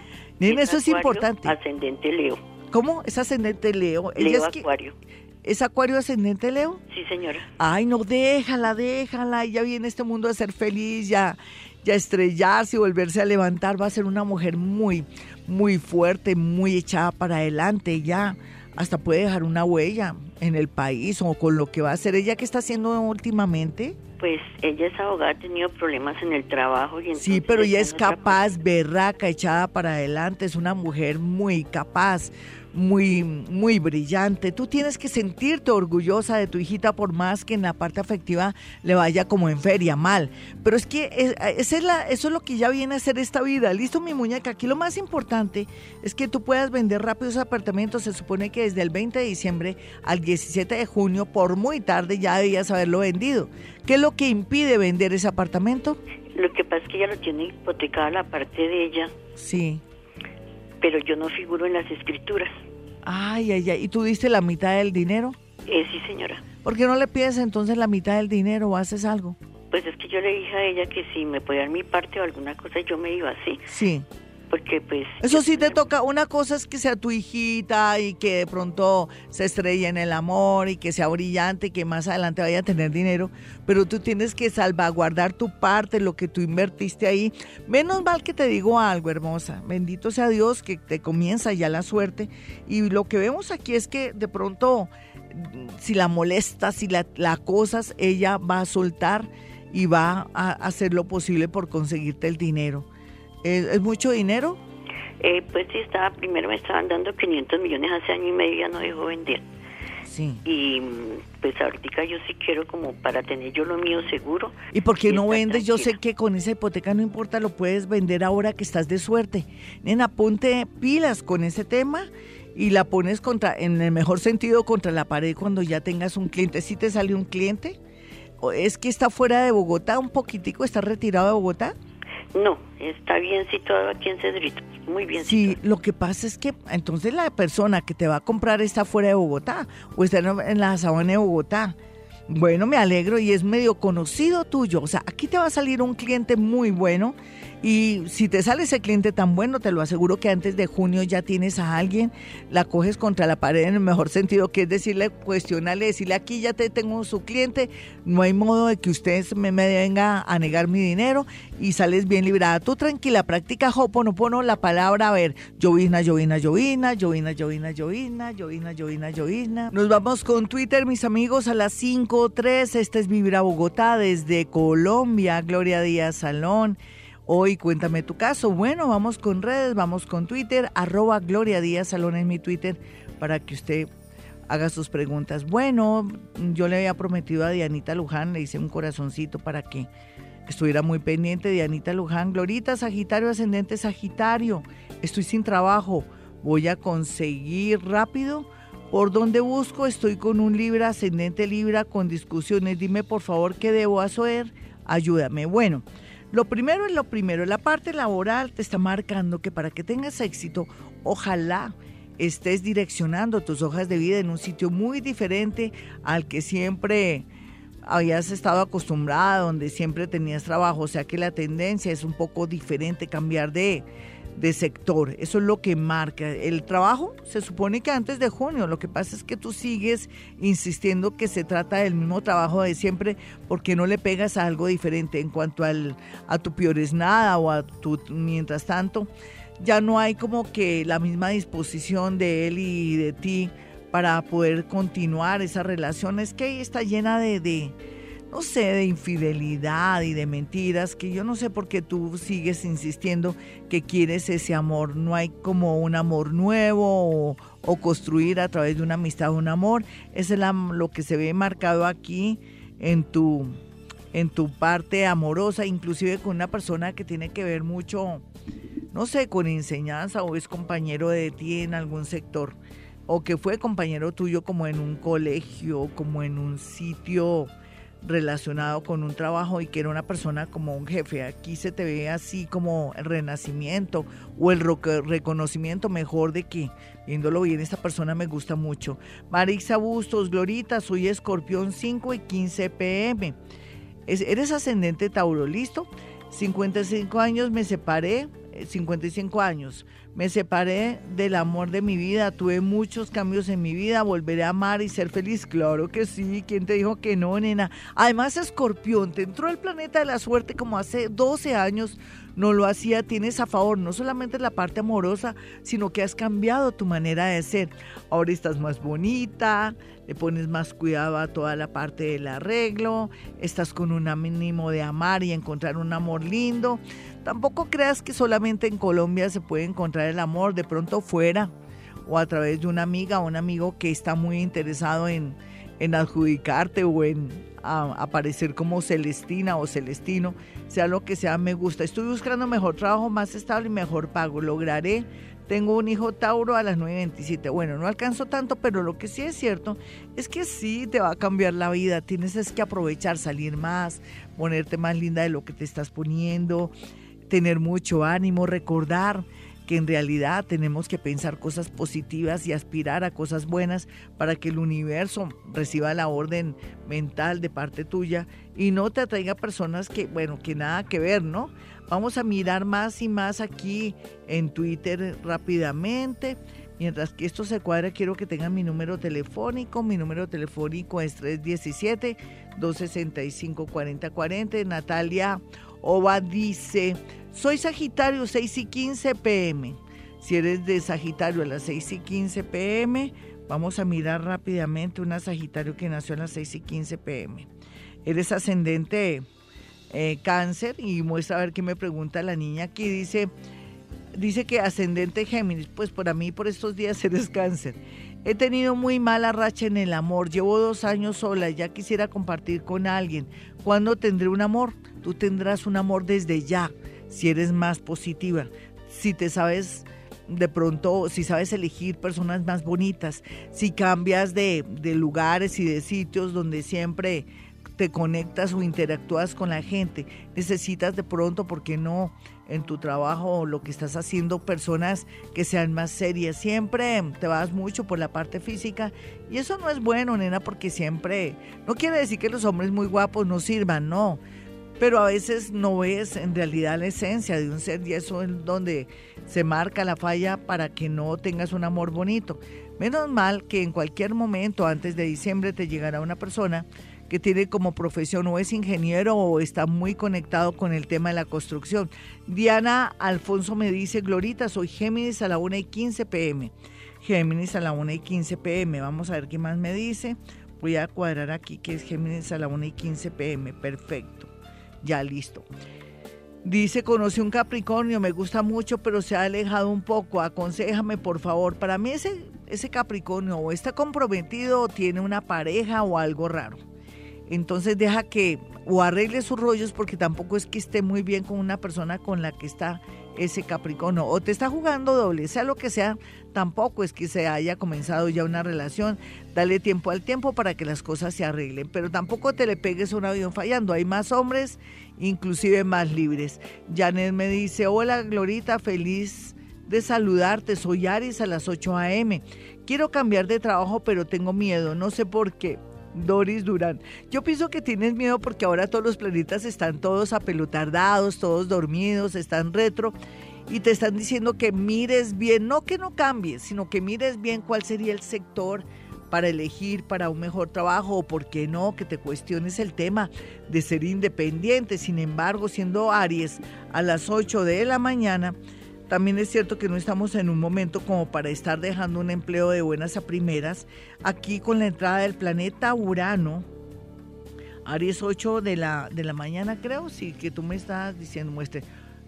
eso es importante. Ascendente Leo. ¿Cómo? ¿Es ascendente Leo? Leo es Acuario. ¿Es Acuario ascendente Leo? Sí, señora. Ay, no, déjala, déjala. Ya viene este mundo a ser feliz, ya, ya estrellarse y volverse a levantar. Va a ser una mujer muy, muy fuerte, muy echada para adelante. Ya hasta puede dejar una huella. en el país o con lo que va a hacer. ¿Ella qué está haciendo últimamente? Pues ella es abogada, ha tenido problemas en el trabajo. Y sí, pero ella es capaz, berraca, echada para adelante, es una mujer muy capaz muy, muy brillante. Tú tienes que sentirte orgullosa de tu hijita por más que en la parte afectiva le vaya como en feria, mal. Pero es que es, es la, eso es lo que ya viene a ser esta vida. Listo, mi muñeca. Aquí lo más importante es que tú puedas vender rápido ese apartamento. Se supone que desde el 20 de diciembre al 17 de junio, por muy tarde, ya debías haberlo vendido. ¿Qué es lo que impide vender ese apartamento? Lo que pasa es que ella lo tiene hipotecada la parte de ella. Sí pero yo no figuro en las escrituras. Ay, ay, ay. ¿Y tú diste la mitad del dinero? Eh, sí, señora. ¿Por qué no le pides entonces la mitad del dinero o haces algo? Pues es que yo le dije a ella que si me podía dar mi parte o alguna cosa, yo me iba así. Sí porque pues... Eso sí te toca, una cosa es que sea tu hijita y que de pronto se estrelle en el amor y que sea brillante y que más adelante vaya a tener dinero, pero tú tienes que salvaguardar tu parte, lo que tú invertiste ahí. Menos mal que te digo algo, hermosa, bendito sea Dios que te comienza ya la suerte y lo que vemos aquí es que de pronto si la molestas, si la, la acosas, ella va a soltar y va a hacer lo posible por conseguirte el dinero. ¿Es, mucho dinero? Eh, pues sí, estaba, primero me estaban dando 500 millones hace año y medio, ya no dejó vender. Sí. Y pues ahorita yo sí quiero como para tener yo lo mío seguro. ¿Y por qué no vendes? Yo sé que con esa hipoteca no importa, lo puedes vender ahora que estás de suerte. Nena, ponte pilas con ese tema y la pones contra, en el mejor sentido, contra la pared cuando ya tengas un cliente. Si te sale un cliente, es que está fuera de Bogotá un poquitico, está retirado de Bogotá. No, está bien situado aquí en Cedrito, muy bien. Sí, lo que pasa es que entonces la persona que te va a comprar está fuera de Bogotá o está en la sabana de Bogotá. Bueno, me alegro y es medio conocido tuyo. O sea, aquí te va a salir un cliente muy bueno y si te sale ese cliente tan bueno, te lo aseguro que antes de junio ya tienes a alguien, la coges contra la pared en el mejor sentido, que es decirle, cuestionarle, decirle, aquí ya te tengo su cliente, no hay modo de que usted me, me venga a negar mi dinero y sales bien librada. Tú tranquila, practica Hoponopono, la palabra, a ver, llovina, llovina, llovina, llovina, llovina, llovina, llovina, llovina, llovina. Nos vamos con Twitter, mis amigos, a las 5.3. Este es Vibra Bogotá desde Colombia, Gloria Díaz Salón. Hoy cuéntame tu caso. Bueno, vamos con redes, vamos con Twitter, arroba Gloria Díaz Salón en mi Twitter para que usted haga sus preguntas. Bueno, yo le había prometido a Dianita Luján, le hice un corazoncito para que estuviera muy pendiente. Dianita Luján, Glorita, Sagitario, ascendente Sagitario. Estoy sin trabajo, voy a conseguir rápido. ¿Por dónde busco? Estoy con un Libra, ascendente Libra, con discusiones. Dime por favor qué debo hacer. Ayúdame. Bueno. Lo primero es lo primero, la parte laboral te está marcando que para que tengas éxito, ojalá estés direccionando tus hojas de vida en un sitio muy diferente al que siempre habías estado acostumbrada, donde siempre tenías trabajo, o sea que la tendencia es un poco diferente, cambiar de, de sector. Eso es lo que marca. El trabajo se supone que antes de junio. Lo que pasa es que tú sigues insistiendo que se trata del mismo trabajo de siempre porque no le pegas a algo diferente en cuanto al, a tu es nada o a tu mientras tanto. Ya no hay como que la misma disposición de él y de ti para poder continuar esa relación. Es que ahí está llena de no sé, de infidelidad y de mentiras, que yo no sé por qué tú sigues insistiendo que quieres ese amor. No hay como un amor nuevo o, construir a través de una amistad un amor. Eso es lo que se ve marcado aquí en tu, en tu parte amorosa, inclusive con una persona que tiene que ver mucho, no sé, con enseñanza o es compañero de ti en algún sector o que fue compañero tuyo como en un colegio, como en un sitio relacionado con un trabajo y que era una persona como un jefe. Aquí se te ve así como el renacimiento o el reconocimiento mejor de que, viéndolo bien, esta persona me gusta mucho. Marisa Bustos, Glorita, soy escorpión 5 y 15 pm. eres ascendente Tauro, ¿listo? 55 años me separé, 55 eh, años. Me separé del amor de mi vida, tuve muchos cambios en mi vida, volveré a amar y ser feliz. Claro que sí, ¿quién te dijo que no, nena? Además, Escorpión, te entró el planeta de la suerte como hace 12 años. No lo hacía, tienes a favor no solamente la parte amorosa, sino que has cambiado tu manera de ser. Ahora estás más bonita, le pones más cuidado a toda la parte del arreglo, estás con un ánimo de amar y encontrar un amor lindo. Tampoco creas que solamente en Colombia se puede encontrar el amor, de pronto fuera o a través de una amiga o un amigo que está muy interesado en, en adjudicarte o en aparecer como Celestina o Celestino, sea lo que sea, me gusta. Estoy buscando mejor trabajo, más estable y mejor pago. Lograré. Tengo un hijo Tauro a las 9.27. Bueno, no alcanzo tanto, pero lo que sí es cierto es que sí te va a cambiar la vida. Tienes es que aprovechar, salir más, ponerte más linda de lo que te estás poniendo, tener mucho ánimo, recordar que en realidad tenemos que pensar cosas positivas y aspirar a cosas buenas para que el universo reciba la orden mental de parte tuya y no te atraiga personas que, bueno, que nada que ver, ¿no? Vamos a mirar más y más aquí en Twitter rápidamente. Mientras que esto se cuadra, quiero que tengan mi número telefónico. Mi número telefónico es 317-265-4040. Natalia Ova dice, soy Sagitario 6 y 15 pm. Si eres de Sagitario a las 6 y 15 pm, vamos a mirar rápidamente una Sagitario que nació a las 6 y 15 pm. Eres ascendente eh, cáncer y muestra a ver qué me pregunta la niña aquí. Dice, dice que ascendente Géminis, pues para mí por estos días eres cáncer. He tenido muy mala racha en el amor, llevo dos años sola, ya quisiera compartir con alguien. ¿Cuándo tendré un amor? Tú tendrás un amor desde ya si eres más positiva, si te sabes de pronto, si sabes elegir personas más bonitas, si cambias de, lugares y de sitios donde siempre te conectas o interactúas con la gente, necesitas de pronto, ¿por qué no? En tu trabajo o lo que estás haciendo, personas que sean más serias. Siempre te vas mucho por la parte física y eso no es bueno, nena, porque siempre, no quiere decir que los hombres muy guapos no sirvan, no pero a veces no es en realidad la esencia de un ser y eso es donde se marca la falla para que no tengas un amor bonito. Menos mal que en cualquier momento antes de diciembre te llegará una persona que tiene como profesión o es ingeniero o está muy conectado con el tema de la construcción. Diana Alfonso me dice, Glorita, soy Géminis a la 1 y 15 pm. Géminis a la 1 y 15 pm. Vamos a ver qué más me dice. Voy a cuadrar aquí que es Géminis a la 1 y 15 pm. Perfecto ya listo. Dice, conoce un Capricornio, me gusta mucho, pero se ha alejado un poco. Aconsejame, por favor. Para mí ese, ese Capricornio o está comprometido o tiene una pareja o algo raro. Entonces deja que o arregle sus rollos porque tampoco es que esté muy bien con una persona con la que está ese Capricornio. O te está jugando doble, sea lo que sea, tampoco es que se haya comenzado ya una relación. Dale tiempo al tiempo para que las cosas se arreglen. Pero tampoco te le pegues un avión fallando. Hay más hombres, inclusive más libres. Janet me dice, hola Glorita, feliz de saludarte. Soy Aries a las 8 a.m. Quiero cambiar de trabajo, pero tengo miedo. No sé por qué. Doris Durán. Yo pienso que tienes miedo porque ahora todos los planetas están todos apelotardados, todos dormidos, están retro y te están diciendo que mires bien, no que no cambies, sino que mires bien cuál sería el sector para elegir para un mejor trabajo o por qué no, que te cuestiones el tema de ser independiente. Sin embargo, siendo Aries a las 8 de la mañana, también es cierto que no estamos en un momento como para estar dejando un empleo de buenas a primeras. Aquí con la entrada del planeta Urano, Aries 8 de la, de la mañana creo, sí, que tú me estás diciendo, muestre.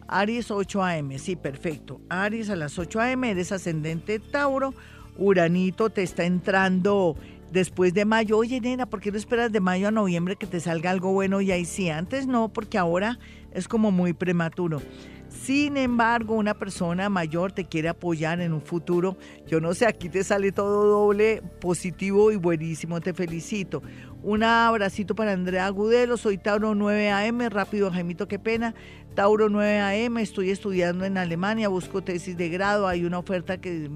Aries 8 AM, sí, perfecto. Aries a las 8 AM, eres ascendente Tauro. Uranito te está entrando después de mayo. Oye, nena, ¿por qué no esperas de mayo a noviembre que te salga algo bueno? Y ahí sí, antes no, porque ahora es como muy prematuro. Sin embargo, una persona mayor te quiere apoyar en un futuro. Yo no sé, aquí te sale todo doble, positivo y buenísimo. Te felicito. Un abracito para Andrea Agudelo. Soy Tauro 9 AM. Rápido, Jaimito, qué pena. Tauro 9 AM. Estoy estudiando en Alemania. Busco tesis de grado. Hay una oferta que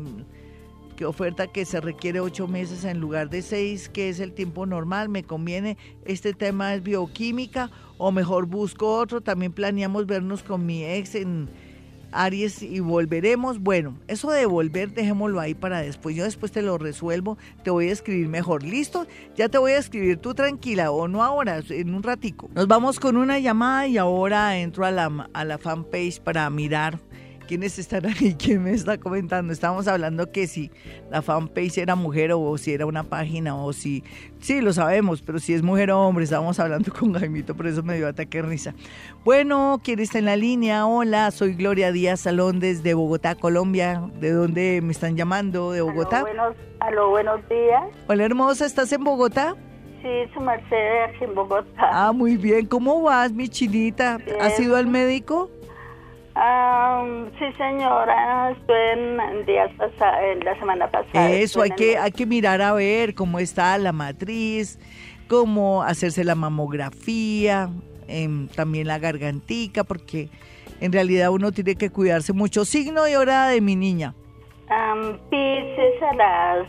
que oferta que se requiere ocho meses en lugar de seis, que es el tiempo normal, me conviene, este tema es bioquímica o mejor busco otro, también planeamos vernos con mi ex en Aries y volveremos. Bueno, eso de volver dejémoslo ahí para después. Yo después te lo resuelvo, te voy a escribir mejor. ¿Listo? Ya te voy a escribir tú tranquila o no ahora, en un ratico. Nos vamos con una llamada y ahora entro a la, a la fanpage para mirar quiénes están ahí, quién me está comentando. Estábamos hablando que si la fanpage era mujer o si era una página o si... Sí, lo sabemos, pero si es mujer o hombre, estábamos hablando con Jaimito, por eso me dio ataque risa. Bueno, ¿quién está en la línea? Hola, soy Gloria Díaz Salón desde Bogotá, Colombia. ¿De dónde me están llamando? ¿De Bogotá? Aló, buenos, días. Hola, hermosa, ¿estás en Bogotá? Sí, su merced aquí en Bogotá. Ah, muy bien. ¿Cómo vas, mi chinita? ¿Has ido al médico? Sí, señora, estuve en días en la semana pasada. Eso, hay que, hay que mirar a ver cómo está la matriz, cómo hacerse la mamografía, em, también la gargantica, porque en realidad uno tiene que cuidarse mucho. Signo y hora de mi niña. Um, Pisces a las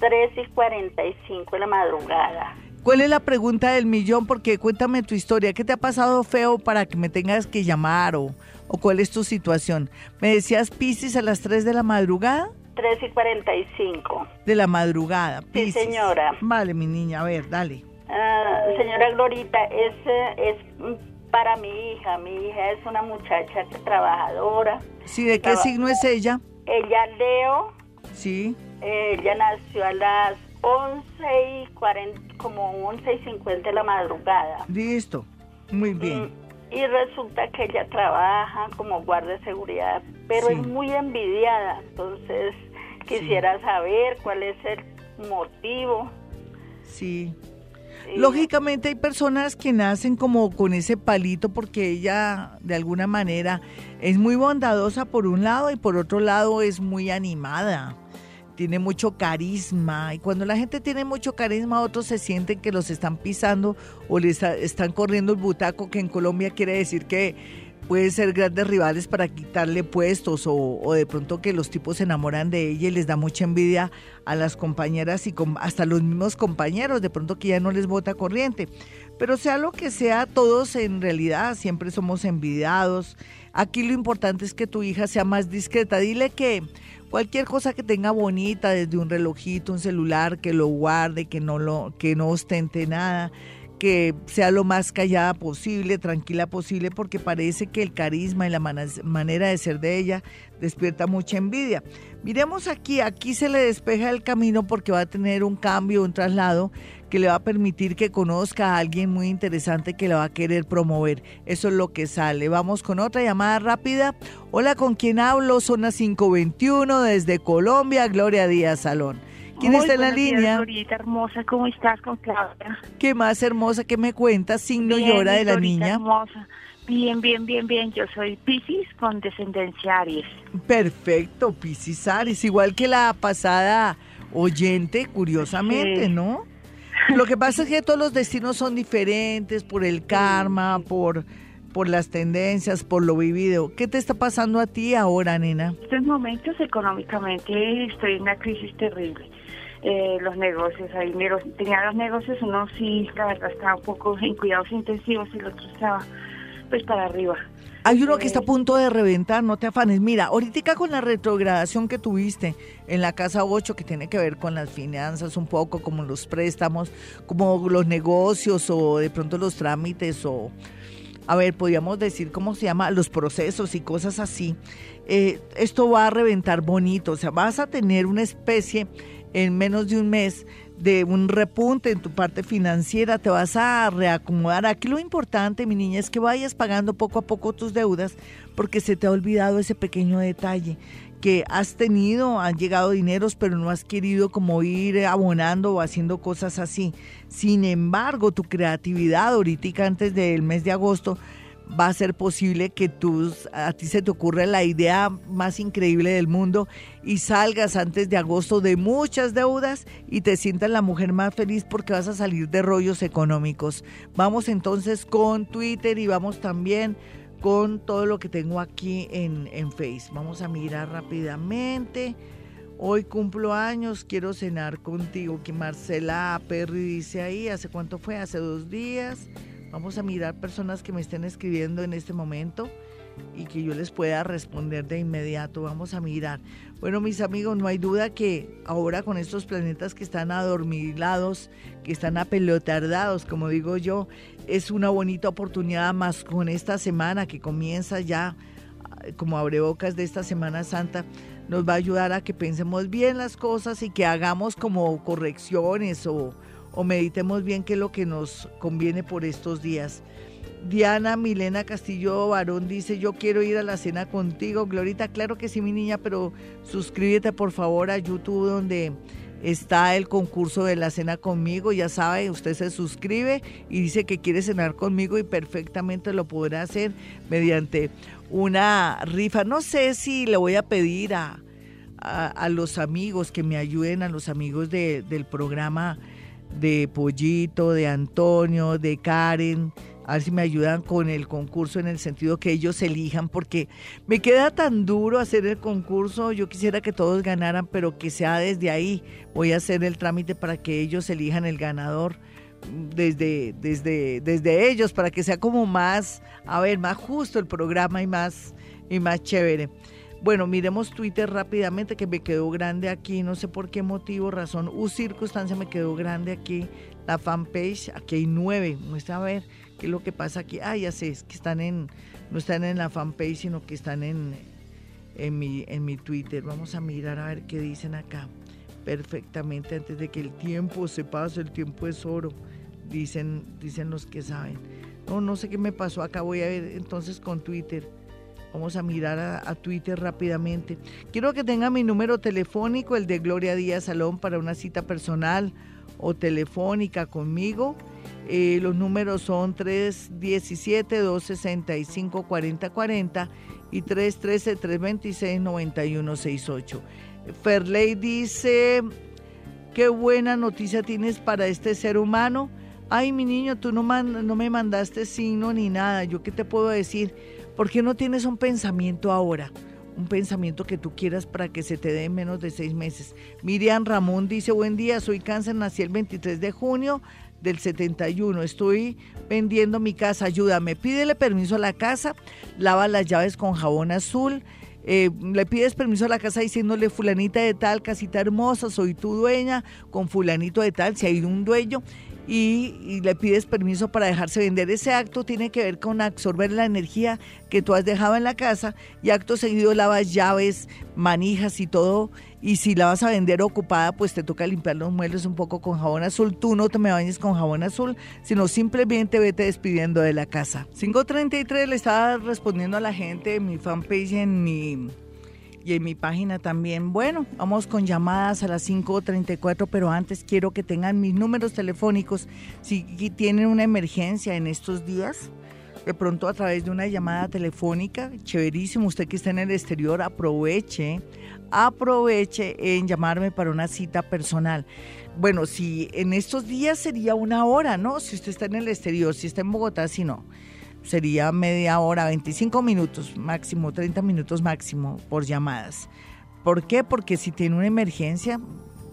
3 y 45 de la madrugada. ¿Cuál es la pregunta del millón? Porque cuéntame tu historia. ¿Qué te ha pasado feo para que me tengas que llamar o, o cuál es tu situación? ¿Me decías Pisces a las 3 de la madrugada? 3 y 45. De la madrugada. Sí, señora. Vale, mi niña, a ver, dale. Ah, señora Glorita, es, es para mi hija. Mi hija es una muchacha trabajadora. Sí, ¿de qué signo es ella? Ella Leo. Sí. Ella nació a las 11 y 40, como 11 y 50 de la madrugada. Listo, muy bien. Mm, y resulta que ella trabaja como guardia de seguridad, pero es muy envidiada, entonces quisiera saber cuál es el motivo. Sí. Lógicamente hay personas que nacen como con ese palito porque ella de alguna manera es muy bondadosa por un lado y por otro lado es muy animada tiene mucho carisma y cuando la gente tiene mucho carisma otros se sienten que los están pisando o les están corriendo el butaco que en Colombia quiere decir que pueden ser grandes rivales para quitarle puestos o, de pronto que los tipos se enamoran de ella y les da mucha envidia a las compañeras y hasta los mismos compañeros, de pronto que ya no les bota corriente. Pero sea lo que sea, todos en realidad siempre somos envidiados. Aquí lo importante es que tu hija sea más discreta. Dile que cualquier cosa que tenga bonita, desde un relojito, un celular, que lo guarde, que no lo, que no ostente nada, que sea lo más callada posible, tranquila posible, porque parece que el carisma y la manera de ser de ella despierta mucha envidia. Miremos aquí, aquí se le despeja el camino porque va a tener un cambio, un traslado que le va a permitir que conozca a alguien muy interesante que le va a querer promover. Eso es lo que sale. Vamos con otra llamada rápida. Hola, ¿con quién hablo? Zona 521 desde Colombia, Gloria Díaz Salón. ¿Quién está en la línea? Glorita hermosa, ¿cómo estás con Claudia? ¿Qué más hermosa que me cuentas? Signo y hora de la niña. hermosa. Bien, bien, bien, bien. Yo soy Piscis con descendencia Aries. Perfecto, Piscis Aries. Igual que la pasada oyente, curiosamente, ¿no? Lo que pasa es que todos los destinos son diferentes por el karma, por, por las tendencias, por lo vivido. ¿Qué te está pasando a ti ahora, nena? En estos momentos económicamente estoy en una crisis terrible. Eh, los negocios, ahí tenía dos negocios, uno sí, la verdad estaba un poco en cuidados intensivos y el otro estaba pues para arriba. Hay uno que está a punto de reventar, no te afanes. Mira, ahorita con la retrogradación que tuviste en la casa 8, que tiene que ver con las finanzas un poco, como los préstamos, como los negocios o de pronto los trámites o, a ver, podríamos decir cómo se llama, los procesos y cosas así. Eh, esto va a reventar bonito, o sea, vas a tener una especie en menos de un mes de un repunte en tu parte financiera, te vas a reacomodar. Aquí lo importante, mi niña, es que vayas pagando poco a poco tus deudas porque se te ha olvidado ese pequeño detalle que has tenido, han llegado dineros, pero no has querido como ir abonando o haciendo cosas así. Sin embargo, tu creatividad ahorita antes del mes de agosto va a ser posible que tú, a ti se te ocurra la idea más increíble del mundo y salgas antes de agosto de muchas deudas y te sientas la mujer más feliz porque vas a salir de rollos económicos. Vamos entonces con Twitter y vamos también con todo lo que tengo aquí en, en Face. Vamos a mirar rápidamente. Hoy cumplo años, quiero cenar contigo. Que Marcela Perry dice ahí, ¿hace cuánto fue? Hace dos días. Vamos a mirar personas que me estén escribiendo en este momento. y que yo les pueda responder de inmediato. Vamos a mirar. Bueno, mis amigos, no hay duda que ahora con estos planetas que están adormilados, que están apelotardados, como digo yo, es una bonita oportunidad más con esta semana que comienza ya como abrebocas de esta Semana Santa, nos va a ayudar a que pensemos bien las cosas y que hagamos como correcciones o, o meditemos bien qué es lo que nos conviene por estos días. Diana Milena Castillo Barón dice, yo quiero ir a la cena contigo. Glorita, claro que sí, mi niña, pero suscríbete por favor a YouTube donde está el concurso de la cena conmigo. Ya sabe, usted se suscribe y dice que quiere cenar conmigo y perfectamente lo podrá hacer mediante una rifa. No sé si le voy a pedir a, a, los amigos que me ayuden, a los amigos del programa de Pollito, de Antonio, de Karen a ver si me ayudan con el concurso en el sentido que ellos elijan, porque me queda tan duro hacer el concurso, yo quisiera que todos ganaran, pero que sea desde ahí. Voy a hacer el trámite para que ellos elijan el ganador desde, desde, desde ellos, para que sea como más, a ver, más justo el programa y más, y más chévere. Bueno, miremos Twitter rápidamente que me quedó grande aquí, no sé por qué motivo, razón u circunstancia me quedó grande aquí la fanpage, aquí hay nueve, muestra a ver ¿Qué es lo que pasa aquí? Ah, ya sé, es que están en, no están en la fanpage, sino que están en, en, mi, en mi Twitter. Vamos a mirar a ver qué dicen acá. Perfectamente, antes de que el tiempo se pase, el tiempo es oro, dicen, dicen los que saben. No, no sé qué me pasó acá, voy a ver entonces con Twitter. Vamos a mirar a, Twitter rápidamente. Quiero que tenga mi número telefónico, el de Gloria Díaz Salón, para una cita personal o telefónica conmigo. Eh, los números son 317-265-4040 y 313-326-9168. Ferley dice, qué buena noticia tienes para este ser humano. Ay, mi niño, tú no me mandaste signo ni nada. ¿Yo qué te puedo decir? ¿Por qué no tienes un pensamiento ahora? un pensamiento que tú quieras para que se te dé en menos de seis meses. Miriam Ramón dice, buen día, soy cáncer, nací el 23 de junio, del 71. Estoy vendiendo mi casa, ayúdame. Pídele permiso a la casa, lava las llaves con jabón azul. Eh, le pides permiso a la casa diciéndole fulanita de tal, casita hermosa, soy tu dueña, con fulanito de tal, si hay un dueño, y, le pides permiso para dejarse vender. Ese acto tiene que ver con absorber la energía que tú has dejado en la casa y acto seguido lavas llaves, manijas y todo. Y si la vas a vender ocupada, pues te toca limpiar los muebles un poco con jabón azul. Tú no te me bañes con jabón azul, sino simplemente vete despidiendo de la casa. 533 le estaba respondiendo a la gente en mi fanpage en mi y en mi página también. Bueno, vamos con llamadas a las 5.34, pero antes quiero que tengan mis números telefónicos si tienen una emergencia en estos días. De pronto a través de una llamada telefónica, chéverísimo, usted que está en el exterior, aproveche, aproveche en llamarme para una cita personal. Bueno, si en estos días sería una hora, ¿no? Si usted está en el exterior, si está en Bogotá, si no sería media hora, 25 minutos máximo, 30 minutos máximo por llamadas. ¿Por qué? Porque si tiene una emergencia,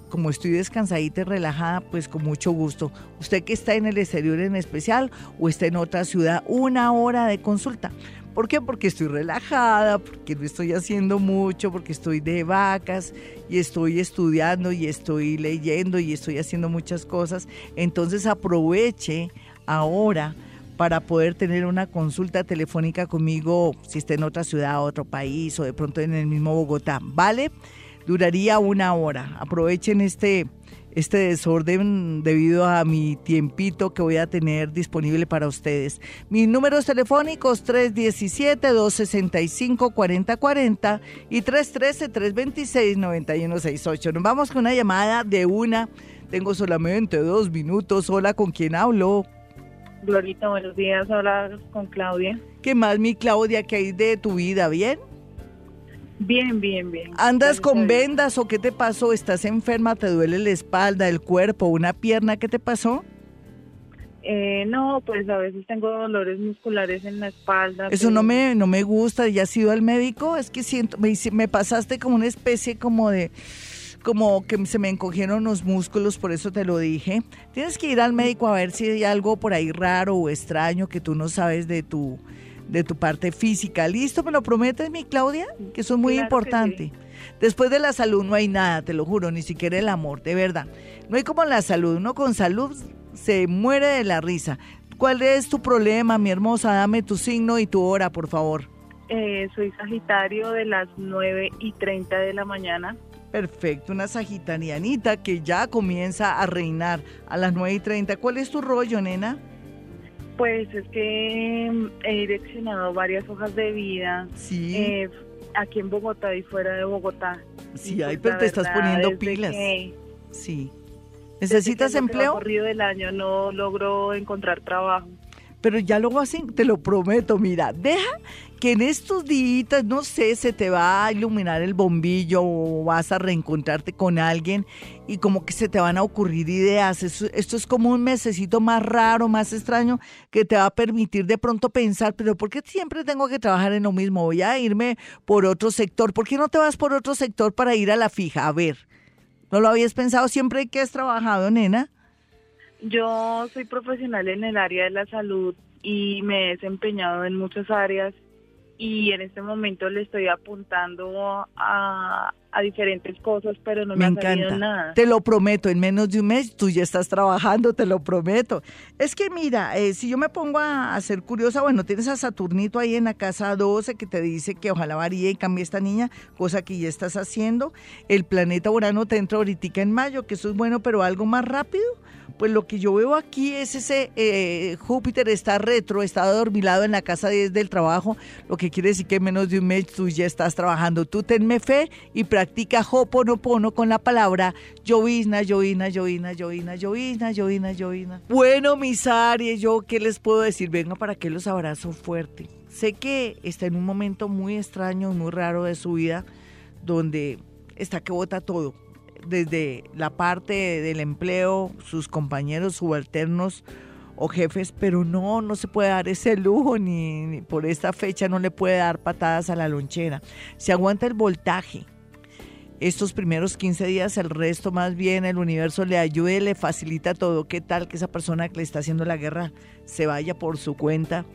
como estoy descansadita y relajada, pues con mucho gusto. Usted que está en el exterior en especial o está en otra ciudad, una hora de consulta. ¿Por qué? Porque estoy relajada, porque no estoy haciendo mucho, porque estoy de vacas y estoy estudiando y estoy leyendo y estoy haciendo muchas cosas. Entonces aproveche ahora para poder tener una consulta telefónica conmigo si está en otra ciudad, otro país o de pronto en el mismo Bogotá, ¿vale? Duraría una hora. Aprovechen este, este desorden debido a mi tiempito que voy a tener disponible para ustedes. Mis números telefónicos 317-265-4040 y 313-326-9168. Nos vamos con una llamada de una. Tengo solamente dos minutos. Hola, ¿con quién hablo? Glorita, buenos días. Habla con Claudia. ¿Qué más, mi Claudia, que hay de tu vida? ¿Bien? Bien, bien, bien. ¿Andas con vendas o qué te pasó? ¿Estás enferma? ¿Te duele la espalda, el cuerpo, una pierna? ¿Qué te pasó? Eh, no, pues a veces tengo dolores musculares en la espalda. Eso no me no me gusta. ¿Ya has ido al médico? Es que siento, me, me pasaste como una especie como de como que se me encogieron los músculos, por eso te lo dije. Tienes que ir al médico a ver si hay algo por ahí raro o extraño que tú no sabes de tu de tu parte física. ¿Listo? ¿Me lo prometes, mi Claudia? Que eso es muy importante. Después de la salud no hay nada, te lo juro, ni siquiera el amor, de verdad. No hay como la salud, uno con salud se muere de la risa. ¿Cuál es tu problema, mi hermosa? Dame tu signo y tu hora, por favor. Eh, soy Sagitario de las 9 y 30 de la mañana. Perfecto, una sagitarianita que ya comienza a reinar a las 9 y 30. ¿Cuál es tu rollo, nena? Pues es que mm, he direccionado varias hojas de vida. Sí. Eh, aquí en Bogotá y fuera de Bogotá. Sí, pues, pero te estás poniendo pilas. sí. ¿Necesitas empleo? El corrido del año no logro encontrar trabajo pero ya luego así, te lo prometo, mira, deja que en estos días, no sé, se te va a iluminar el bombillo o vas a reencontrarte con alguien y como que se te van a ocurrir ideas. Esto, es como un mesecito más raro, más extraño, que te va a permitir de pronto pensar, pero ¿por qué siempre tengo que trabajar en lo mismo? Voy a irme por otro sector. ¿Por qué no te vas por otro sector para ir a la fija? A ver, ¿no lo habías pensado siempre que has trabajado, nena? Yo soy profesional en el área de la salud y me he desempeñado en muchas áreas y en este momento le estoy apuntando a, diferentes cosas, pero no me, ha encanta. nada. Te lo prometo, en menos de un mes tú ya estás trabajando, te lo prometo. Es que mira, eh, si yo me pongo a, a, ser curiosa, bueno, tienes a Saturnito ahí en la casa 12 que te dice que ojalá varíe y cambie esta niña, cosa que ya estás haciendo. El planeta Urano te entra ahorita en mayo, que eso es bueno, pero algo más rápido pues lo que yo veo aquí es ese eh, Júpiter está retro, está dormilado en la casa 10 del trabajo, lo que quiere decir que en menos de un mes tú ya estás trabajando. Tú tenme fe y practica Hoponopono con la palabra llovizna, llovina, llovina, llovina, llovizna, llovina, llovina. Bueno, mis Aries, yo qué les puedo decir, venga para que los abrazo fuerte. Sé que está en un momento muy extraño, muy raro de su vida, donde está que bota todo desde la parte del empleo, sus compañeros subalternos o jefes, pero no, no se puede dar ese lujo, ni, por esta fecha no le puede dar patadas a la lonchera. Se aguanta el voltaje. Estos primeros 15 días, el resto más bien, el universo le ayuda y le facilita todo. ¿Qué tal que esa persona que le está haciendo la guerra se vaya por su cuenta?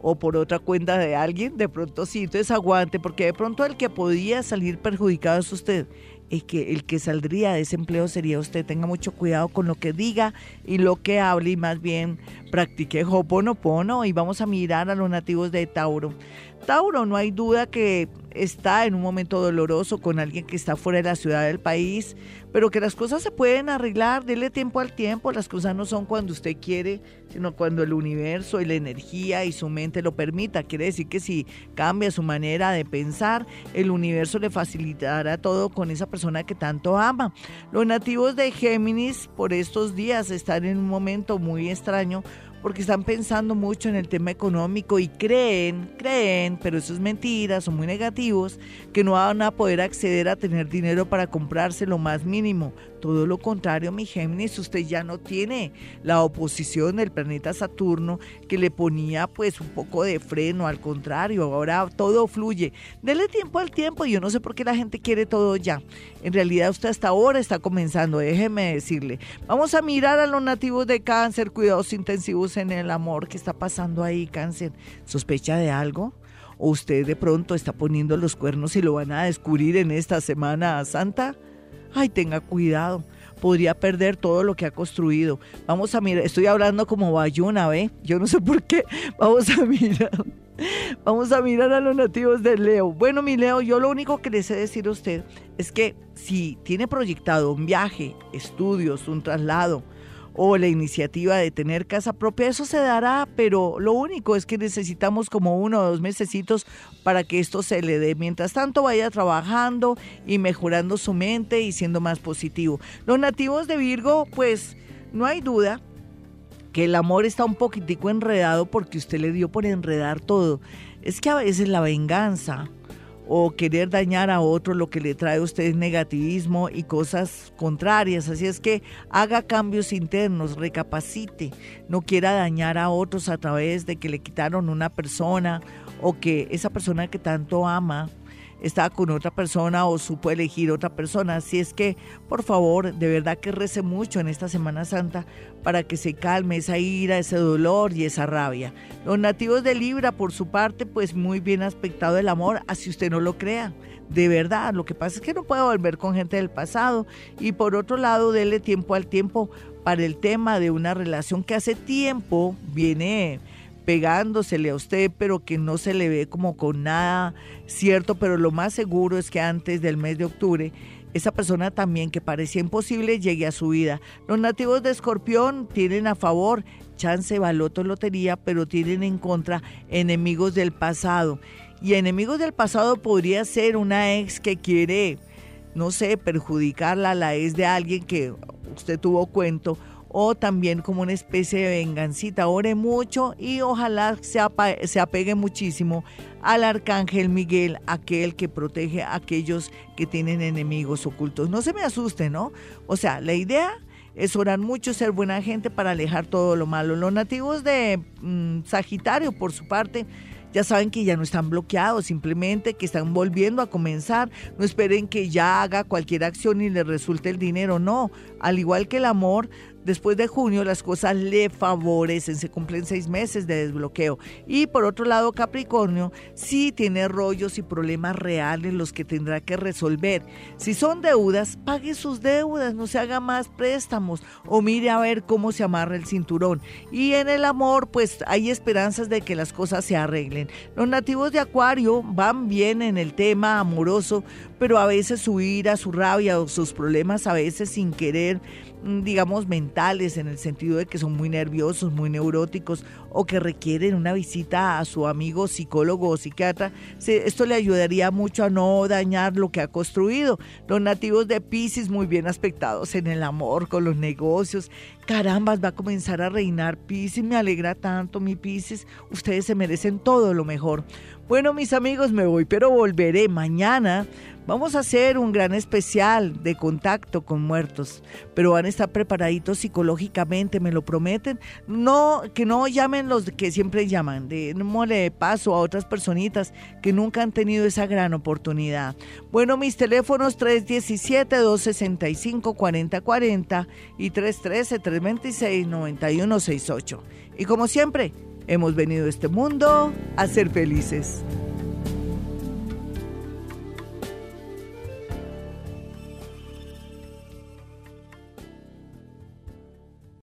o por otra cuenta de alguien, de pronto sí, entonces aguante, porque de pronto el que podía salir perjudicado es usted y que el que saldría de ese empleo sería usted. Tenga mucho cuidado con lo que diga y lo que hable y más bien practique Hoponopono y vamos a mirar a los nativos de Tauro. Tauro, no hay duda que está en un momento doloroso con alguien que está fuera de la ciudad del país, pero que las cosas se pueden arreglar, dele tiempo al tiempo, las cosas no son cuando usted quiere, sino cuando el universo y la energía y su mente lo permita. Quiere decir que si cambia su manera de pensar, el universo le facilitará todo con esa persona que tanto ama. Los nativos de Géminis por estos días están en un momento muy extraño porque están pensando mucho en el tema económico y creen, creen, pero eso es mentira, son muy negativos, que no van a poder acceder a tener dinero para comprarse lo más mínimo. Todo lo contrario, mi Géminis, usted ya no tiene la oposición del planeta Saturno que le ponía pues un poco de freno, al contrario, ahora todo fluye. Dele tiempo al tiempo, yo no sé por qué la gente quiere todo ya. En realidad usted hasta ahora está comenzando, déjeme decirle. Vamos a mirar a los nativos de cáncer, cuidados intensivos en el amor. ¿Qué está pasando ahí, cáncer? ¿Sospecha de algo? ¿O usted de pronto está poniendo los cuernos y lo van a descubrir en esta Semana Santa? Ay, tenga cuidado. Podría perder todo lo que ha construido. Vamos a mirar, estoy hablando como Bayuna, ¿ve? Yo no sé por qué. Vamos a mirar. Vamos a mirar a los nativos de Leo. Bueno, mi Leo, yo lo único que le sé decir a usted es que si tiene proyectado un viaje, estudios, un traslado, o la iniciativa de tener casa propia, eso se dará, pero lo único es que necesitamos como uno o dos mesecitos para que esto se le dé. Mientras tanto vaya trabajando y mejorando su mente y siendo más positivo. Los nativos de Virgo, pues no hay duda que el amor está un poquitico enredado porque usted le dio por enredar todo. Es que a veces la venganza o querer dañar a otro lo que le trae a usted es negativismo y cosas contrarias. Así es que haga cambios internos, recapacite, no quiera dañar a otros a través de que le quitaron una persona o que esa persona que tanto ama está con otra persona o supo elegir otra persona. Así es que, por favor, de verdad que rece mucho en esta Semana Santa para que se calme esa ira, ese dolor y esa rabia. Los nativos de Libra, por su parte, pues muy bien aspectado el amor, así usted no lo crea. De verdad, lo que pasa es que no puede volver con gente del pasado y por otro lado, dele tiempo al tiempo para el tema de una relación que hace tiempo viene pegándosele a usted, pero que no se le ve como con nada cierto, pero lo más seguro es que antes del mes de octubre esa persona también que parecía imposible llegue a su vida. Los nativos de Escorpión tienen a favor chance, baloto, lotería, pero tienen en contra enemigos del pasado. Y enemigos del pasado podría ser una ex que quiere, no sé, perjudicarla, la ex de alguien que usted tuvo cuento o también como una especie de vengancita. Ore mucho y ojalá se, se apegue muchísimo al arcángel Miguel, aquel que protege a aquellos que tienen enemigos ocultos. No se me asuste, ¿no? O sea, la idea es orar mucho, ser buena gente para alejar todo lo malo. Los nativos de mm, Sagitario, por su parte, ya saben que ya no están bloqueados, simplemente que están volviendo a comenzar. No esperen que ya haga cualquier acción y le resulte el dinero, no. Al igual que el amor, Después de junio las cosas le favorecen, se cumplen seis meses de desbloqueo. Y por otro lado, Capricornio sí tiene rollos y problemas reales los que tendrá que resolver. Si son deudas, pague sus deudas, no se haga más préstamos o mire a ver cómo se amarra el cinturón. Y en el amor, pues hay esperanzas de que las cosas se arreglen. Los nativos de Acuario van bien en el tema amoroso, pero a veces su ira, su rabia o sus problemas a veces sin querer digamos, mentales, en el sentido de que son muy nerviosos, muy neuróticos o que requieren una visita a su amigo psicólogo o psiquiatra, esto le ayudaría mucho a no dañar lo que ha construido. Los nativos de Pisces muy bien aspectados en el amor, con los negocios. Carambas, va a comenzar a reinar Pisces, me alegra tanto mi Pisces, ustedes se merecen todo lo mejor. Bueno, mis amigos, me voy, pero volveré mañana Vamos a hacer un gran especial de contacto con muertos, pero van a estar preparaditos psicológicamente, me lo prometen. No, que no llamen los que siempre llaman, de no le paso a otras personitas que nunca han tenido esa gran oportunidad. Bueno, mis teléfonos 317-265-4040 y 313-326-9168. Y como siempre, hemos venido a este mundo a ser felices.